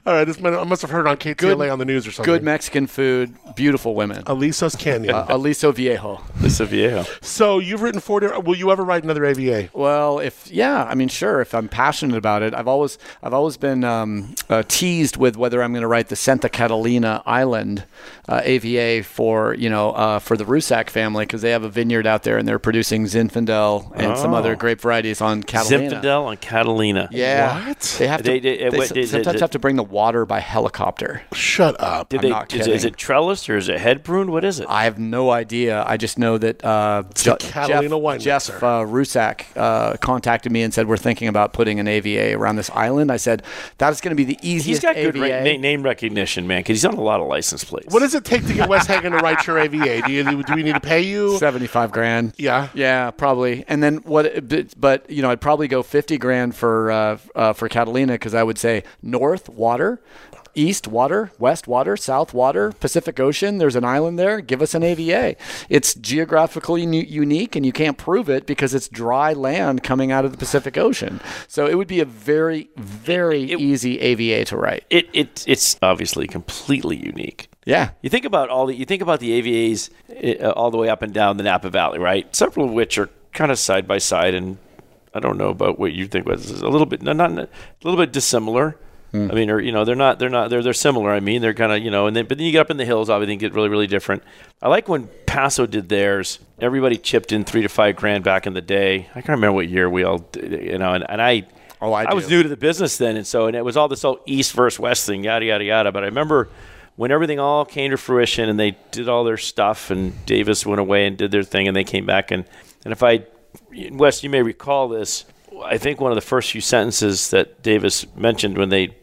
All right, this might, I must have heard on KTLA on the news or something. Good Mexican food, beautiful women. Alisos Canyon. Uh, Aliso Viejo. Lisa Viejo. So you've written four. Different, will you ever write another AVA? Well, if yeah, I mean, sure. If I'm passionate about it, I've always I've always been um, uh, teased with whether I'm going to write the Santa Catalina Island uh, AVA for you know uh, for the Rusack family because they have a vineyard out there and they're producing Zinfandel and some Oh. other grape varieties on Catalina. Zinfandel on Catalina. Yeah, What? they have to. They- They, they- what- they- they- sometimes have to bring the water by helicopter. Shut up. Did I'm they, not is, it- is it trellis or is it head pruned? What is it? I have no idea. I just know that uh, Je- Catalina Jeff, mixer. Jeff uh, Rusack uh, contacted me and said we're thinking about putting an AVA around this island. I said that is going to be the easiest. He's got good AVA. ra- na- name recognition, man, because he's on a lot of license plates. What does it take to get Wes Hagen to write your AVA? Do, you, do we need to pay you? Seventy-five grand. Yeah. Yeah, probably. And then what? But, but you know, I'd probably go fifty grand for uh, uh, for Catalina because I would say north water, east water, west water, south water, Pacific Ocean. There's an island there. Give us an AVA. It's geographically unique, and you can't prove it because it's dry land coming out of the Pacific Ocean. So it would be a very, very It- easy AVA to write. It, it it's obviously completely unique. Yeah. You think about all the you think about the AVAs uh, all the way up and down the Napa Valley, right? Several of which are kind of side by side, and I don't know about what you think was a little bit not, not a little bit dissimilar. Hmm. I mean, or you know, they're not they're not they're they're similar. I mean, they're kind of you know, and then but then you get up in the hills, obviously, and get really really different. I like when Paso did theirs. Everybody chipped in three to five grand back in the day. I can't remember what year we all, did, you know, and, and I. Oh, I I was new to the business then, and so and it was all this whole East versus Wes thing, yada yada yada. But I remember when everything all came to fruition and they did all their stuff, and Davis went away and did their thing, and they came back and and if I, West, you may recall this. I think one of the first few sentences that Davis mentioned when they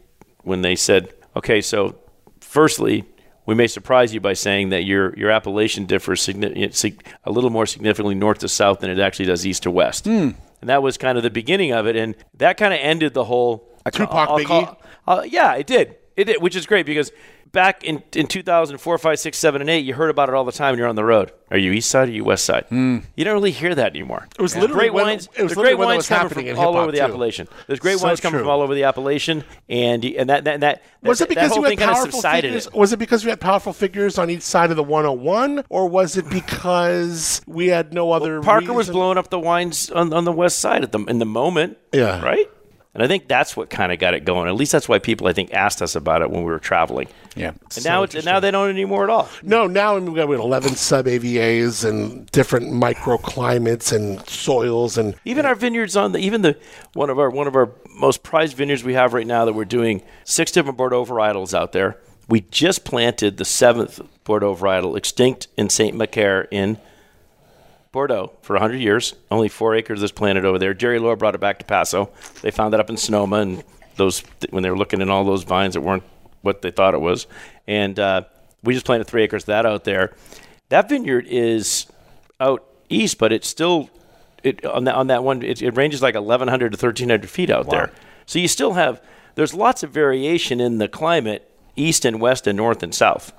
when they said, "Okay, so firstly." We may surprise you by saying that your, your appellation differs a little more significantly north to south than it actually does east to west. And that was kind of the beginning of it. And that kind of ended the whole. Ca- Tupac I'll Biggie? call- uh, yeah, it did. It did, which is great because back in, in 2004, 5, 6, 7, and 8, you heard about it all the time when you're on the road. Are you east side or you west side? Hmm. You don't really hear that anymore. It was literally great when- wines. it was great literally when that wines coming from all over the too. appellation. There's great So wines coming true. from all over the appellation, and and that that, and that Was that, it because that you had powerful figures? it. Was it because we had powerful figures on each side of the 101, or was it because we had no other? Parker was blowing up the wines on, on the west side at the in the moment. Yeah. Right. And I think that's what kind of got it going. At least that's why people I think asked us about it when we were traveling. Yeah. And now it's and now they don't anymore at all. No, now we've got 11 sub AVAs and different microclimates and soils and Even our vineyards on the even the one of our one of our most prized vineyards we have right now that we're doing six different Bordeaux varietals out there. We just planted the seventh Bordeaux varietal, extinct in Saint Macaire in Bordeaux for 100 years. Only four acres is planted over there. Jerry Lohr brought it back to Paso. They found it up in Sonoma, and those when they were looking in all those vines that weren't what they thought it was, and uh, we just planted three acres of that out there. That vineyard is out east, but it's still it on that on that one. It, it ranges like 1,100 to 1,300 feet out there. So you still have there's lots of variation in the climate, east and west and north and south.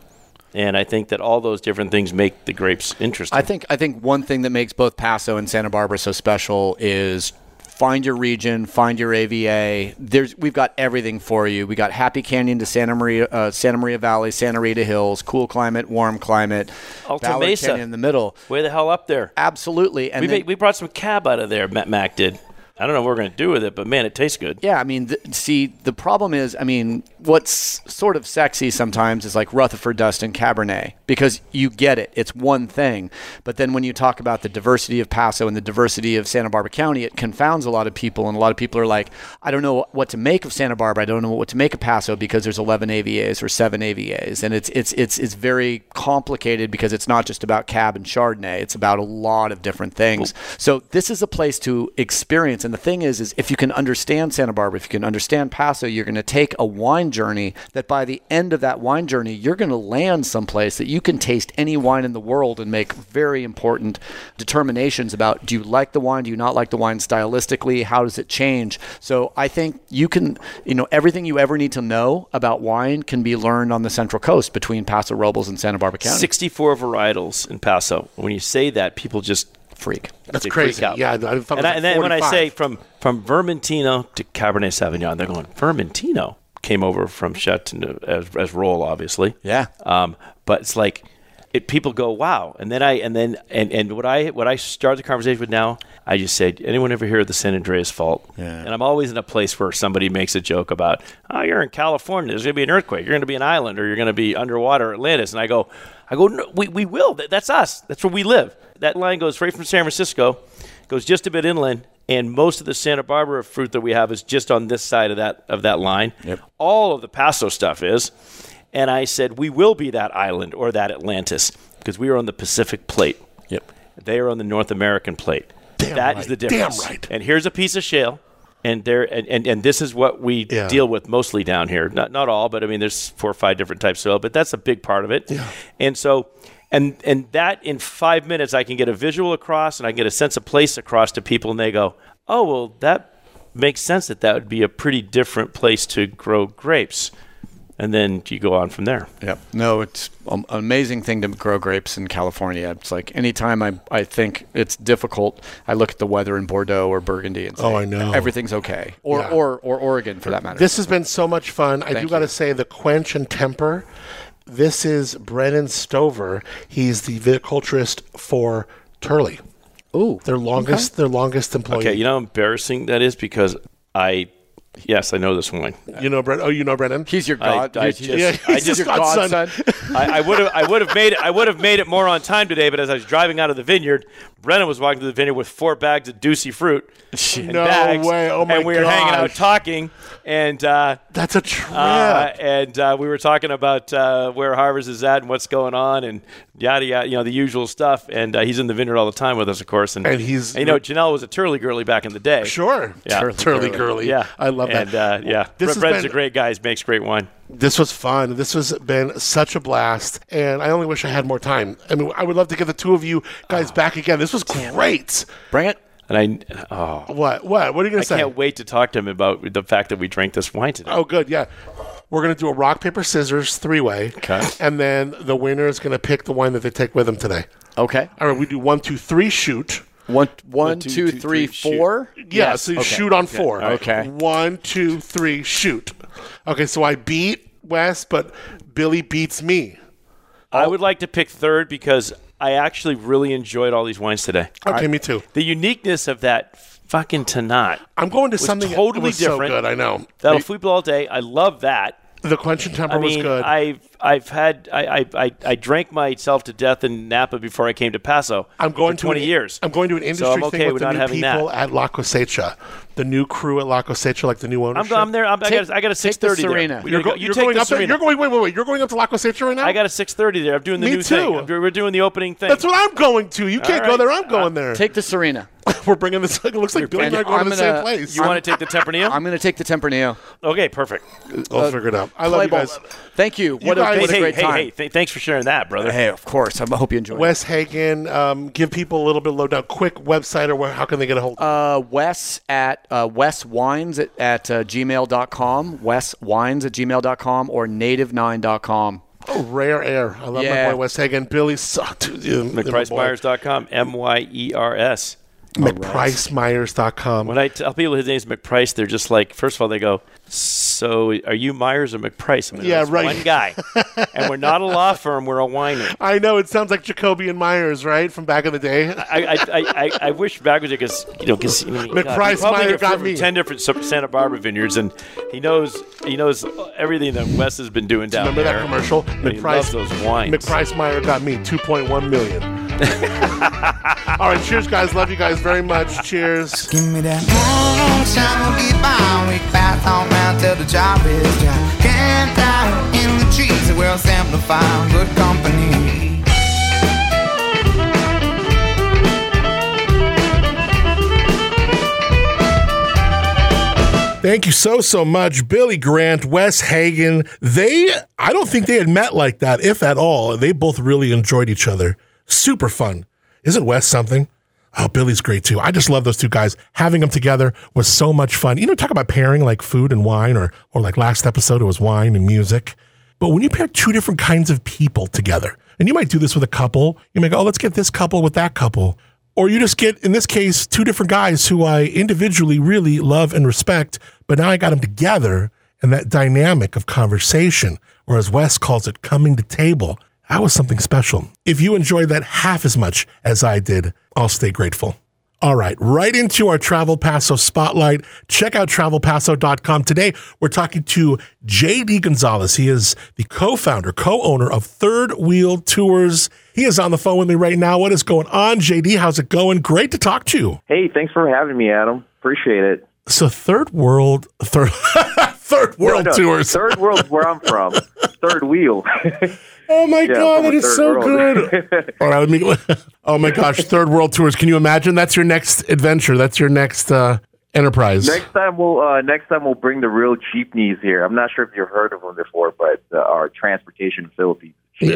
And I think that all those different things make the grapes interesting. I think I think one thing that makes both Paso and Santa Barbara so special is find your region, find your AVA. There's we've got everything for you. We got Happy Canyon to Santa Maria, uh, Santa Maria Valley, Santa Rita Hills, cool climate, warm climate, Alta Mesa. Canyon in the middle. way the hell up there. Absolutely, and We, then- made, we brought some cab out of there. Matt Mac did. I don't know what we're going to do with it, but man, it tastes good. Yeah, I mean, th- see, the problem is, I mean, what's sort of sexy sometimes is like Rutherford Dust and Cabernet because you get it. It's one thing. But then when you talk about the diversity of Paso and the diversity of Santa Barbara County, it confounds a lot of people. And a lot of people are like, I don't know what to make of Santa Barbara. I don't know what to make of Paso because there's 11 AVAs or seven AVAs. And it's, it's, it's, it's very complicated because it's not just about Cab and Chardonnay. It's about a lot of different things. So this is a place to experience. And the thing is, is if you can understand Santa Barbara, if you can understand Paso, you're going to take a wine journey that by the end of that wine journey, you're going to land someplace that you can taste any wine in the world and make very important determinations about do you like the wine, do you not like the wine stylistically, how does it change? So I think you can, you know, everything you ever need to know about wine can be learned on the Central Coast between Paso Robles and Santa Barbara County. 64 varietals in Paso. When you say that, people just freak. That's they freak crazy. Yeah, I thought it was and, I, like and then when I say from from Vermentino to Cabernet Sauvignon, they're going Vermentino came over from Chateau as as Roll, obviously. Yeah. Um, but it's like it, people go wow, and then I and then and, and what I what I start the conversation with now, I just said, anyone ever hear of the San Andreas Fault? Yeah. And I'm always in a place where somebody makes a joke about, oh, you're in California, there's going to be an earthquake, you're going to be an island, or you're going to be underwater Atlantis, and I go, I go, no, we we will. That, that's us. That's where we live. That line goes right from San Francisco, goes just a bit inland. And most of the Santa Barbara fruit that we have is just on this side of that of that line. Yep. All of the Paso stuff is. And I said, we will be that island or that Atlantis because we are on the Pacific plate. Yep. They are on the North American plate. Damn That is right. the Damn difference. right. And here's a piece of shale. And there and, and, and this is what we Yeah. deal with mostly down here. Not not all, but I mean there's four or five different types of soil, but that's a big part of it. Yeah. And so and and that in five minutes I can get a visual across and I can get a sense of place across to people and they go, Oh well that makes sense that that would be a pretty different place to grow grapes. And then you go on from there. Yep. No, it's um, an amazing thing to grow grapes in California. It's like anytime I, I think it's difficult, I look at the weather in Bordeaux or Burgundy and say, Oh, I know. everything's okay. Or, Yeah. or, or Oregon for that matter. This has been so much fun. I do got to say, the quench and temper. This is Brennan Stover. He's the viticulturist for Turley. Ooh. Their longest, their longest employee. Okay, you know how embarrassing that is because I yes, I know this wine. You know, Brennan. Oh, you know Brennan. He's your god. I he's, just- he's- Yeah, he's he's your godson. godson. I would have I would have made it I would have made it more on time today, but as I was driving out of the vineyard, Brennan was walking to the vineyard with four bags of Dusi fruit. And No bags, way. Oh, my god. And we were hanging out talking and uh, That's a trip. uh, and uh, we were talking about uh, where Harvest is at and what's going on and yada yada, you know, the usual stuff. And uh, he's in the vineyard all the time with us, of course. And, And he's- you know, Janell was a Turley girly back in the day. sure. Yeah. Turley, Turley girly. Yeah, I love that. And uh, yeah, This has Brennan's been- a great guy. He makes great wine. This was fun. This has been such a blast, and I only wish I had more time. I mean, I would love to get the two of you guys Ah. back again. This was great. Bring it. And I, oh, What? What? What are you gonna I say? I can't wait to talk to him about the fact that we drank this wine today. Oh, good. Yeah. We're going to do a rock, paper, scissors three way. Okay. And then the winner is going to pick the wine that they take with them today. Okay. All right. We do one, two, three, shoot. One, one, two, two, two, three, three, shoot. Yeah. Yes. So you Okay. shoot on four. Okay. One, two, three, shoot. Okay. So I beat Wes, but Billy beats me. I would like to pick third because I actually really enjoyed all these wines today. Okay. me too. The uniqueness of that fucking Tannat. I'm going to something totally was so different. good. I know. That'll food all day. I love that. The quench and temper I was good. I've I've had I, I I I drank myself to death in Napa before I came to Paso. I'm going for to 20 an, years. I'm going to an industry So I'm okay thing with with the not new having people that. at La Cosecha, the new crew at La Cosecha, like the new I'm, ownership. I'm there. I'm, I got I got a take the 6:30 there. Sirena. We You're, go- go- you you're take going the up there. You're going. Wait, wait, wait. You're going up to La Cosecha right now. I got a 6:30 there. I'm doing the Me new too. thing. I'm doing- we're doing the opening thing. That's what I'm going to. You can't All go there. I'm going uh, there. Take the Sirena. We're bringing this. It looks like Billy and I are going to the same place. you want to take the Tempranillo? I'm going to take the Tempranillo. okay, perfect. I'll figure it out. I love you guys. Thank you. What, a, what hey, a great hey, time. hey, th- thanks for sharing that, brother. Hey, of course. I hope you enjoyed it. Wes Hagen, um, give people a little bit of lowdown, quick website, or where, how can they get a hold? Of uh, Wes at uh, Wes Wines at, at uh, gmail.com, Wes Wines at gmail.com, or native9.com. oh, rare air. I love Yeah. my boy Wes Hagen. Billy, sucked. dude, you- my boy. McPriceMyers.com. M Y E R S. McPriceMyers.com. When I tell people his name's McPrice, they're just like, first of all, they go, "So are you Myers or McPrice?" I'm like, Yeah, "That's right. One guy, and we're not a law firm; we're a winery. I know it sounds like Jacoby and Meyers, right, from back in the day. I, I, I, I, I wish backwards because you know, cause, I mean, McPrice probably Meyer got me. ten different Santa Barbara vineyards, and he knows he knows everything that Wes has been doing down Remember there. Remember that commercial? Loves those wines. McPrice Meyer got me 2.1 million. All right, cheers, guys. Love you guys very much. Cheers. Give me that get by. We pass on round till the job is done. Camped out in the trees, good company. Thank you so, so much. Billy Grant, Wes Hagen. They, I don't think they had met like that, if at all. They both really enjoyed each other. Super fun. Isn't Wes something? Oh, Billy's great too. I just love those two guys. Having them together was so much fun. You know, talk about pairing like food and wine, or or like last episode it was wine and music. But when you pair two different kinds of people together, and you might do this with a couple, you might go, oh, let's get this couple with that couple. Or you just get, in this case, two different guys who I individually really love and respect, but now I got them together and that dynamic of conversation, or as Wes calls it, coming to table, that was something special. If you enjoyed that half as much as I did, I'll stay grateful. All right, right into our Travel Paso spotlight. Check out travelpaso.com. Today, we're talking to JD Gonzales. He is the co founder, co owner of Third Wheel Tours. He is on the phone with me right now. What is going on, JD? How's it going? Great to talk to you. Hey, thanks for having me, Adam. Appreciate it. So, Third World, Third, third World No, no, Tours. Third world's where I'm from. Third wheel. oh my Yeah, God, from that a is third so world. good. All right, let me. Oh my gosh, Third World Tours. Can you imagine? That's your next adventure. That's your next uh, enterprise. next time we'll uh, next time we'll bring the real jeepneys here. I'm not sure if you've heard of them before, but uh, our transportation Philippines. so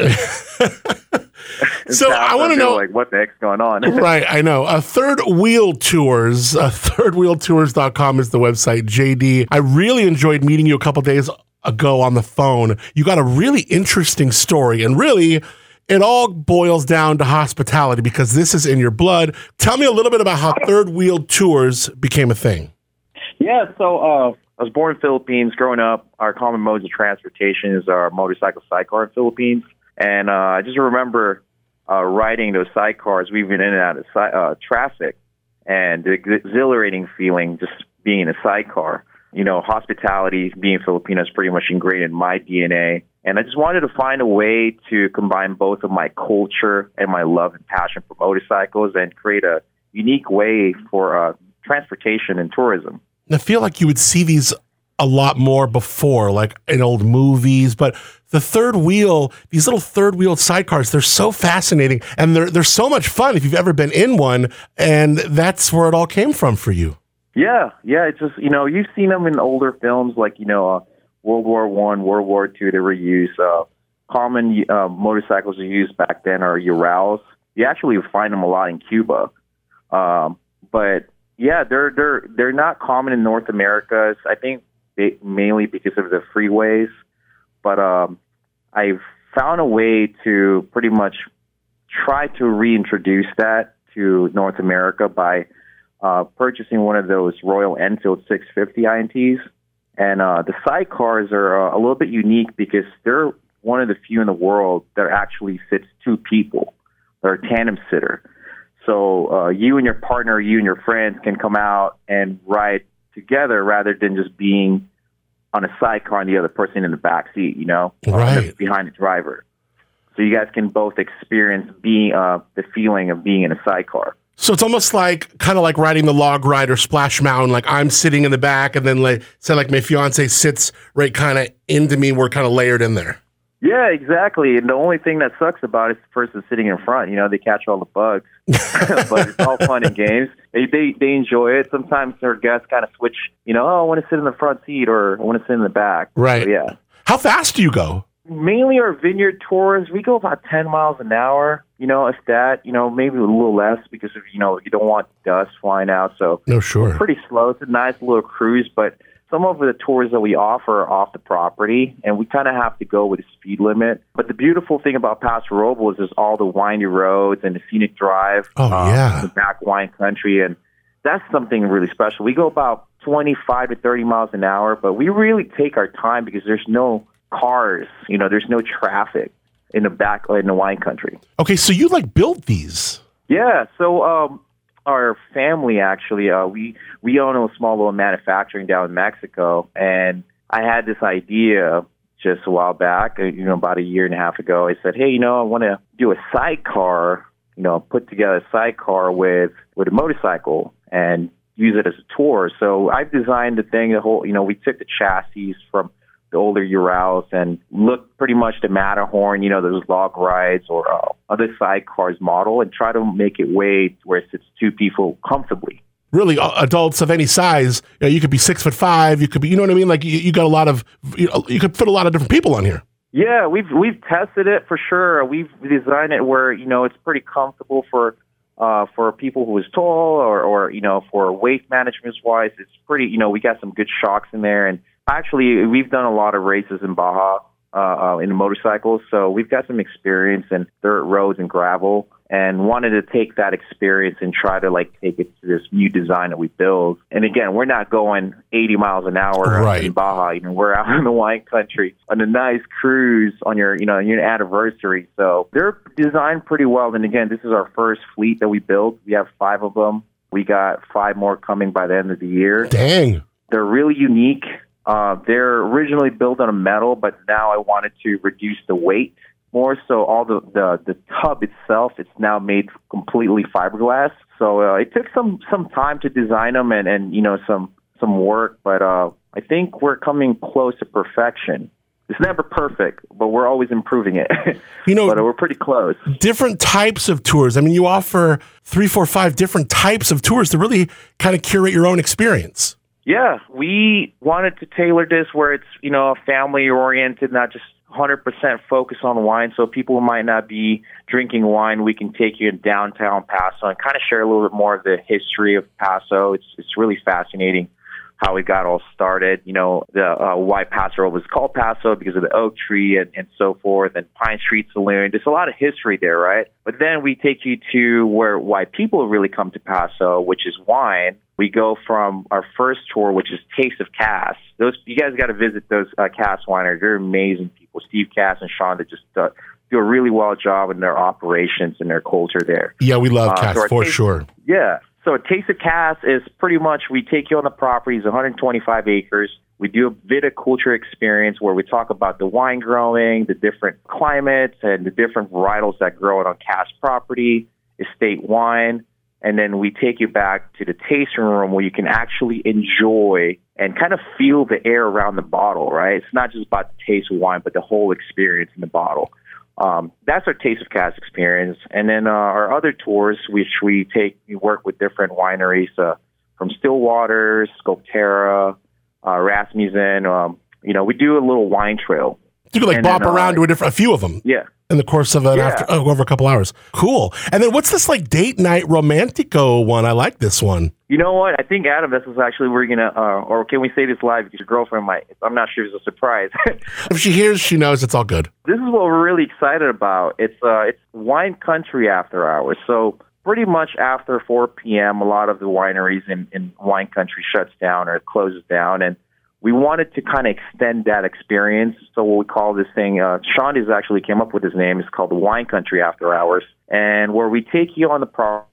I want to know. like what the heck's going on. right, I know. Uh, Third Wheel Tours, uh, thirdwheeltours.com is the website. JD, I really enjoyed meeting you a couple days ago on the phone. You got a really interesting story, and really, it all boils down to hospitality because this is in your blood. Tell me a little bit about how Third Wheel Tours became a thing. Yeah, so uh, I was born in Philippines. Growing up, our common modes of transportation is our motorcycle sidecar in Philippines, and uh, I just remember uh, riding those sidecars, weaving in and out of si- uh, traffic, and the exhilarating feeling just being a sidecar. You know, hospitality, being Filipino, is pretty much ingrained in my DNA. And I just wanted to find a way to combine both of my culture and my love and passion for motorcycles and create a unique way for uh, transportation and tourism. I feel like you would see these a lot more before, like in old movies, but the third wheel, these little third wheel sidecars, they're so fascinating and they're they're so much fun if you've ever been in one, and that's where it all came from for you. Yeah, yeah. It's just you know you've seen them in older films like you know uh, World War One, World War Two. They were used. Uh, common uh, motorcycles are used back then are Urals. You actually find them a lot in Cuba, um, but yeah, they're they're they're not common in North America. I think they, mainly because of the freeways. But um, I've found a way to pretty much try to reintroduce that to North America by uh, purchasing one of those Royal Enfield 650 INTs. And uh, the sidecars are uh, a little bit unique because they're one of the few in the world that actually fits two people. They're a tandem sitter. So uh, you and your partner, you and your friends can come out and ride together rather than just being on a sidecar and the other person in the back seat, you know, Right. behind the driver. So you guys can both experience being uh, the feeling of being in a sidecar. So it's almost like kind of like riding the log ride or Splash Mountain. Like I'm sitting in the back, and then like say like my fiance sits right kind of into me. We're kind of layered in there. Yeah, exactly. And the only thing that sucks about it is the person sitting in front. You know, they catch all the bugs, but it's all fun and games. They, they they enjoy it. Sometimes their guests kind of switch. You know, oh, I want to sit in the front seat or I want to sit in the back. Right. So, yeah. How fast do you go? Mainly our vineyard tours, we go about 10 miles an hour. You know, if that, you know, maybe a little less because of, you know, you don't want dust flying out. So No, sure. pretty slow. It's a nice little cruise, but some of the tours that we offer are off the property, and we kind of have to go with a speed limit. But the beautiful thing about Paso Robles is all the windy roads and the scenic drive. Oh, uh, yeah. the back wine country, and that's something really special. We go about 25 to 30 miles an hour, but we really take our time because there's no cars. You know, there's no traffic in the back in the wine country. Okay, so you like built these. Yeah. So um, our family actually, uh, we we own a small little manufacturing down in Mexico, and I had this idea just a while back. uh, You know, about a year and a half ago. I said, hey, you know, I want to do a sidecar. You know, put together a sidecar with with a motorcycle and use it as a tour. So I've designed the thing. The whole, you know, we took the chassis from the older Urals and look pretty much the Matterhorn, you know, those log rides or uh, other sidecars model and try to make it way where it sits two people comfortably. Really, uh, adults of any size. You, know, you could be six foot five. You could be, you know what I mean? Like you, you got a lot of, you, know, you could fit a lot of different people on here. Yeah, we've we've tested it for sure. We've designed it where you know it's pretty comfortable for uh, for people who is tall or or you know for weight management wise. It's pretty. You know, we got some good shocks in there, and actually we've done a lot of races in Baja uh, uh, in motorcycles, so we've got some experience in dirt roads and gravel. And wanted to take that experience and try to like take it to this new design that we build. And again, we're not going 80 miles an hour Right. in Baja. You know, we're out in the wine country on a nice cruise on your, you know, your anniversary. So they're designed pretty well. And again, this is our first fleet that we built. We have five of them. We got five more coming by the end of the year. Dang. They're really unique. Uh, they're originally built on a metal, but now I wanted to reduce the weight more. So all the, the, the tub itself, it's now made completely fiberglass. So uh, it took some, some time to design them and, and you know some some work, but uh, I think we're coming close to perfection. It's never perfect, but we're always improving it. You know, but we're pretty close. different types of tours. I mean, you offer three, four, five different types of tours to really kind of curate your own experience. Yeah, we wanted to tailor this where it's, you know, family oriented, not just 100% focus on wine. So people might not be drinking wine, we can take you in downtown Paso and kind of share a little bit more of the history of Paso. It's it's really fascinating how we got all started. You know, the uh, why Paso was called Paso because of the oak tree and, and so forth, and Pine Street Saloon. There's a lot of history there, right? But then we take you to where why people really come to Paso, which is wine. We go from our first tour, which is Taste of Cass. Those you guys got to visit those uh, Cass wineries. They're amazing people. Steve Cass and Sean that just uh, do a really well job in their operations and their culture there. Yeah, we love Uh, cats so for taste- sure. Yeah. So a taste of Cass is pretty much we take you on the properties, 125 acres. We do a viticulture experience where we talk about the wine growing, the different climates, and the different varietals that grow on Cass property, estate wine, and then we take you back to the tasting room where you can actually enjoy and kind of feel the air around the bottle. Right? It's not just about the taste of wine, but the whole experience in the bottle. Um, that's our Taste of Cass experience. And then uh, our other tours, which we take, we work with different wineries uh, from Stillwater, Sculpterra, uh, Rasmussen. Um, you know, we do a little wine trail. You could like And bop then, uh, around to a different, a few of them Yeah. in the course of an Yeah. after, oh, over a couple hours. Cool. And then what's this like date night romantico one? I like this one. You know what? I think Adam, this is actually we're gonna, uh, or can we say this live? Because your girlfriend might. I'm not sure if it's a surprise. If she hears, she knows it's all good. this is what we're really excited about. It's uh, it's wine country after hours. So pretty much after 4 p.m., a lot of the wineries in, in wine country shuts down or closes down, and we wanted to kind of extend that experience. So what we call this thing, uh, Sean has actually came up with his name. It's called the Wine Country After Hours, and where we take you on the property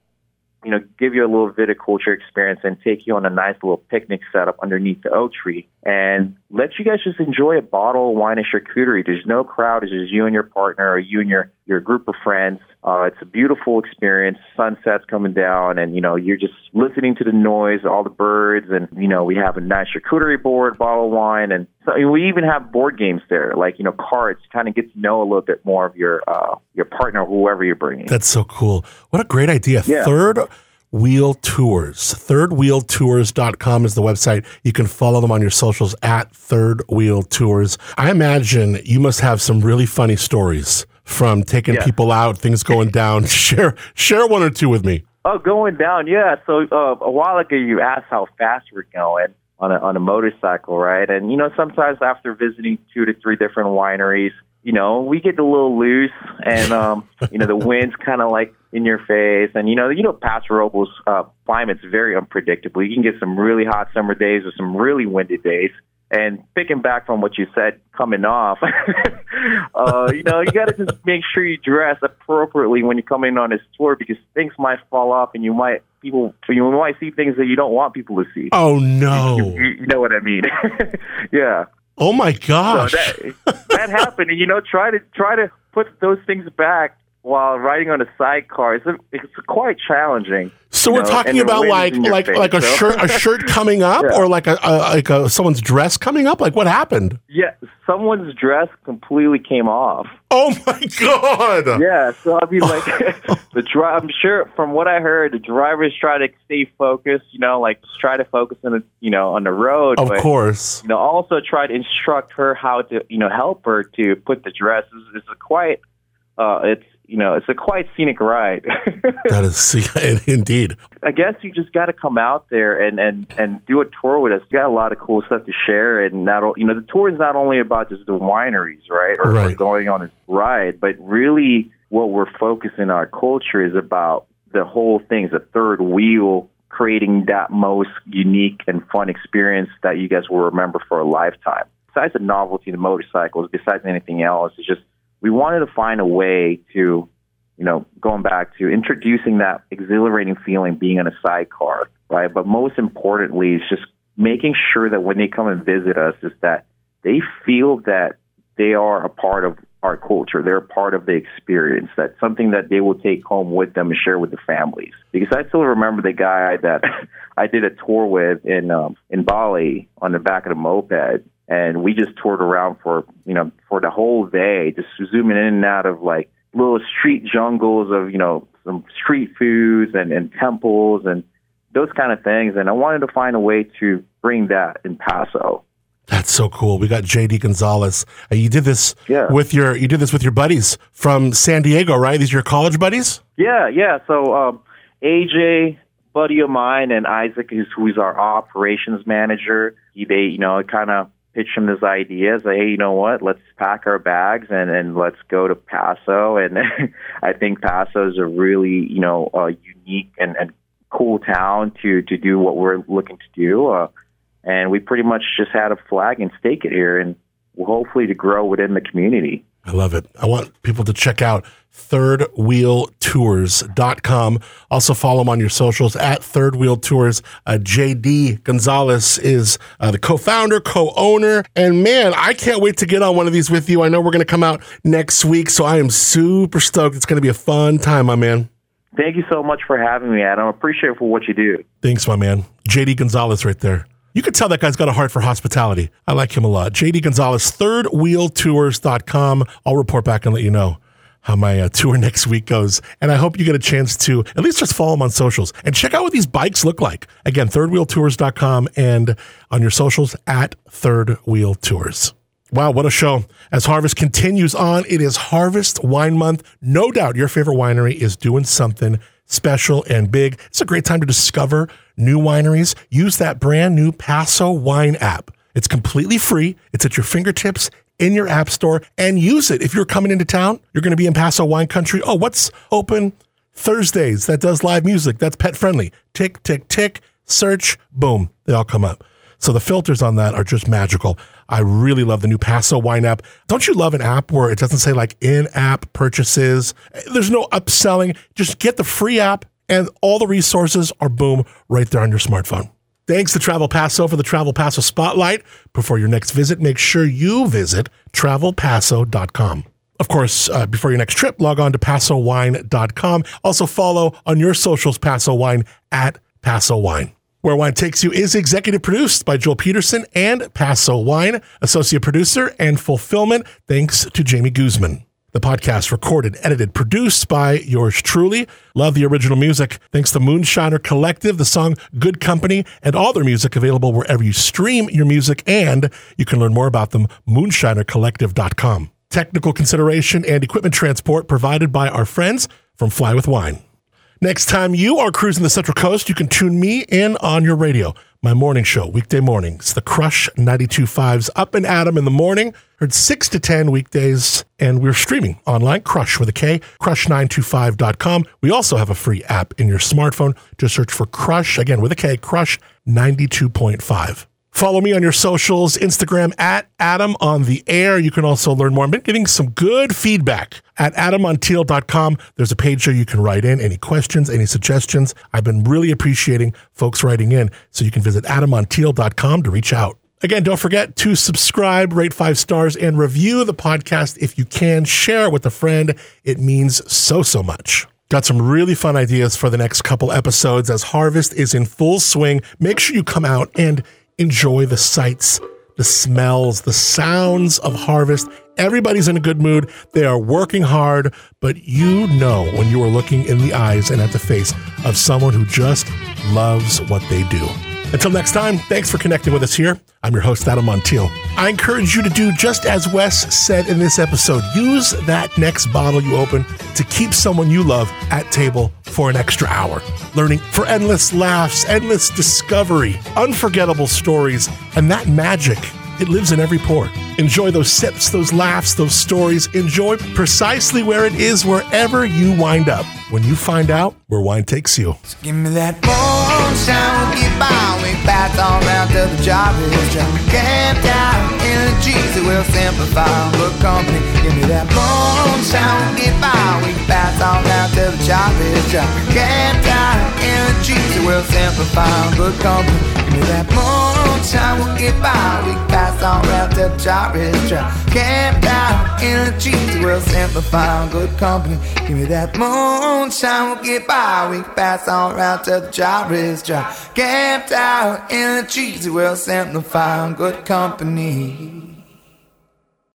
you know, give you a little viticulture experience and take you on a nice little picnic setup underneath the oak tree and let you guys just enjoy a bottle of wine and charcuterie. There's no crowd. It's just you and your partner or you and your, your group of friends. Uh, it's a beautiful experience. Sunset's coming down and, you know, you're just listening to the noise, all the birds. And, you know, we have a nice charcuterie board, bottle of wine. And so we even have board games there, like, you know, cards, kind of get to know a little bit more of your, uh, your partner, whoever you're bringing. That's so cool. What a great idea. Yeah. Third Wheel Tours. Thirdwheeltours.com is the website. You can follow them on your socials at Third Wheel Tours. I imagine you must have some really funny stories from taking Yeah. people out, things going down. share share one or two with me. Oh, going down, yeah. So uh, a while ago, you asked how fast we're going on a on a motorcycle, right? And you know, sometimes after visiting two to three different wineries, you know, we get a little loose, and um, you know, the wind's kind of like in your face, and you know, you know, Paso Robles uh, climate's very unpredictable. You can get some really hot summer days or some really windy days. And picking back from what you said coming off, uh, you know, you got to just make sure you dress appropriately when you come in on this tour because things might fall off and you might people you might see things that you don't want people to see. Oh no. You, you know what I mean? yeah. Oh my So gosh. that that happened, and you know, try to try to put those things back while riding on a sidecar. It's, it's quite challenging. So we're know, talking about like like face, like a so- shirt a shirt coming up Yeah. or like a, a like a someone's dress coming up? Like what happened? Yeah, someone's dress completely came off. Oh my god. Yeah, so I mean, like the drive. I'm sure from what I heard, the drivers try to stay focused. You know, like just try to focus on the you know on the road. Of but, course. You know, also try to instruct her how to you know help her to put the dress. It's, it's a quite. Uh, it's you know it's a quite scenic ride. That is indeed. I guess you just got to come out there and and and do a tour with us. You got a lot of cool stuff to share, and not you know the tour is not only about just the wineries, right, or, or going on a ride, but really what we're focusing on our culture is about the whole thing. Is a third wheel creating that most unique and fun experience that you guys will remember for a lifetime. Besides the novelty of the motorcycles, besides anything else, it's just we wanted to find a way to you know, going back to introducing that exhilarating feeling being in a sidecar, right? But most importantly, is just making sure that when they come and visit us, is that they feel that they are a part of our culture. They're a part of the experience. That's something that they will take home with them and share with the families. Because I still remember the guy that I did a tour with in um, in Bali on the back of the moped, and we just toured around for you know for the whole day, just zooming in and out of like little street jungles of you know some street foods and, and temples and those kind of things. And I wanted to find a way to bring that in Paso. That's so cool. We got JD Gonzales. Uh, you did this Yeah. with your you did this with your buddies from San Diego, right? These are your college buddies? Yeah, yeah. So um, AJ, buddy of mine, and Isaac, who's who's our operations manager. He, they, you know, kind of pitched him this idea. Say, hey, you know what? Let's pack our bags and and let's go to Paso. And I think Paso is a really, you know, uh, unique and, and cool town to to do what we're looking to do. Uh, and we pretty much just had a flag and stake it here, and hopefully to grow within the community. I love it. I want people to check out thirdwheeltours.com. Also follow them on your socials at Third Wheel Tours. Uh, JD Gonzales is uh, the co-founder, co-owner. And man, I can't wait to get on one of these with you. I know we're going to come out next week, so I am super stoked. It's going to be a fun time, my man. Thank you so much for having me, Adam. I appreciate it for what you do. Thanks, my man. JD Gonzales right there. You can tell that guy's got a heart for hospitality. I like him a lot. JD Gonzales, thirdwheeltours.com. I'll report back and let you know how my uh, tour next week goes. And I hope you get a chance to at least just follow him on socials and check out what these bikes look like. Again, thirdwheeltours.com and on your socials at Third Wheel Tours. Wow, what a show. As harvest continues on, it is Harvest Wine Month. No doubt your favorite winery is doing something special and big. It's a great time to discover new wineries. Use that brand new Paso Wine app. It's completely free, it's at your fingertips in your app store, and use it. If you're coming into town, you're going to be in Paso Wine Country. Oh, what's open Thursdays that does live music? That's pet friendly. Tick, tick, tick, search, boom, they all come up. So the filters on that are just magical. I really love the new Paso Wine app. Don't you love an app where it doesn't say like in app purchases? There's no upselling. Just get the free app and all the resources are boom right there on your smartphone. Thanks to Travel Paso for the Travel Paso Spotlight. Before your next visit, make sure you visit travelpaso.com. Of course, uh, before your next trip, log on to pasowine.com. Also follow on your socials Paso Wine at Paso Wine. Where Wine Takes You is executive produced by Joel Peterson and Paso Wine, associate producer and fulfillment, thanks to Jamie Guzman. The podcast recorded, edited, produced by yours truly. Love the original music. Thanks to Moonshiner Collective, the song Good Company, and all their music available wherever you stream your music. And you can learn more about them, moonshinercollective.com. Technical consideration and equipment transport provided by our friends from Fly with Wine. Next time you are cruising the Central Coast, you can tune me in on your radio. My morning show, weekday mornings, the Crush 92.5's Up and Adam in the morning. Heard 6 to 10 weekdays, and we're streaming online, Crush with a K, krush925.com. We also have a free app in your smartphone. Just search for Crush, again with a K, Crush 92.5. Follow me on your socials, Instagram at Adam on the air. You can also learn more. I've been getting some good feedback at adamontiel.com. There's a page there you can write in any questions, any suggestions. I've been really appreciating folks writing in. So you can visit adamontiel.com to reach out. Again, don't forget to subscribe, rate five stars, and review the podcast if you can. Share it with a friend. It means so, so much. Got some really fun ideas for the next couple episodes as harvest is in full swing. Make sure you come out and enjoy the sights, the smells, the sounds of harvest. Everybody's in a good mood. They are working hard, but you know when you are looking in the eyes and at the face of someone who just loves what they do. Until next time, thanks for connecting with us here. I'm your host, Adam Montiel. I encourage you to do just as Wes said in this episode. Use that next bottle you open to keep someone you love at table for an extra hour. Learning for endless laughs, endless discovery, unforgettable stories, and that magic. It lives in every pore. Enjoy those sips, those laughs, those stories. Enjoy precisely where it is, wherever you wind up. When you find out where wine takes you. Give me that moonshine, we'll get by. We pass on round till the job is done. Camped out in the trees, it will simplify. Good company. Give me that moonshine, we'll get by. We pass on round till the job is done. Camped out in the trees, it will simplify. Good company. Give me that moonshine, we'll get by. We pass on round job is done. Camped out in the trees, it will simplify. Good company. Give me that moonshine, we'll get by. We pass on round job is done. Camped out in the trees, it will simplify. Good company.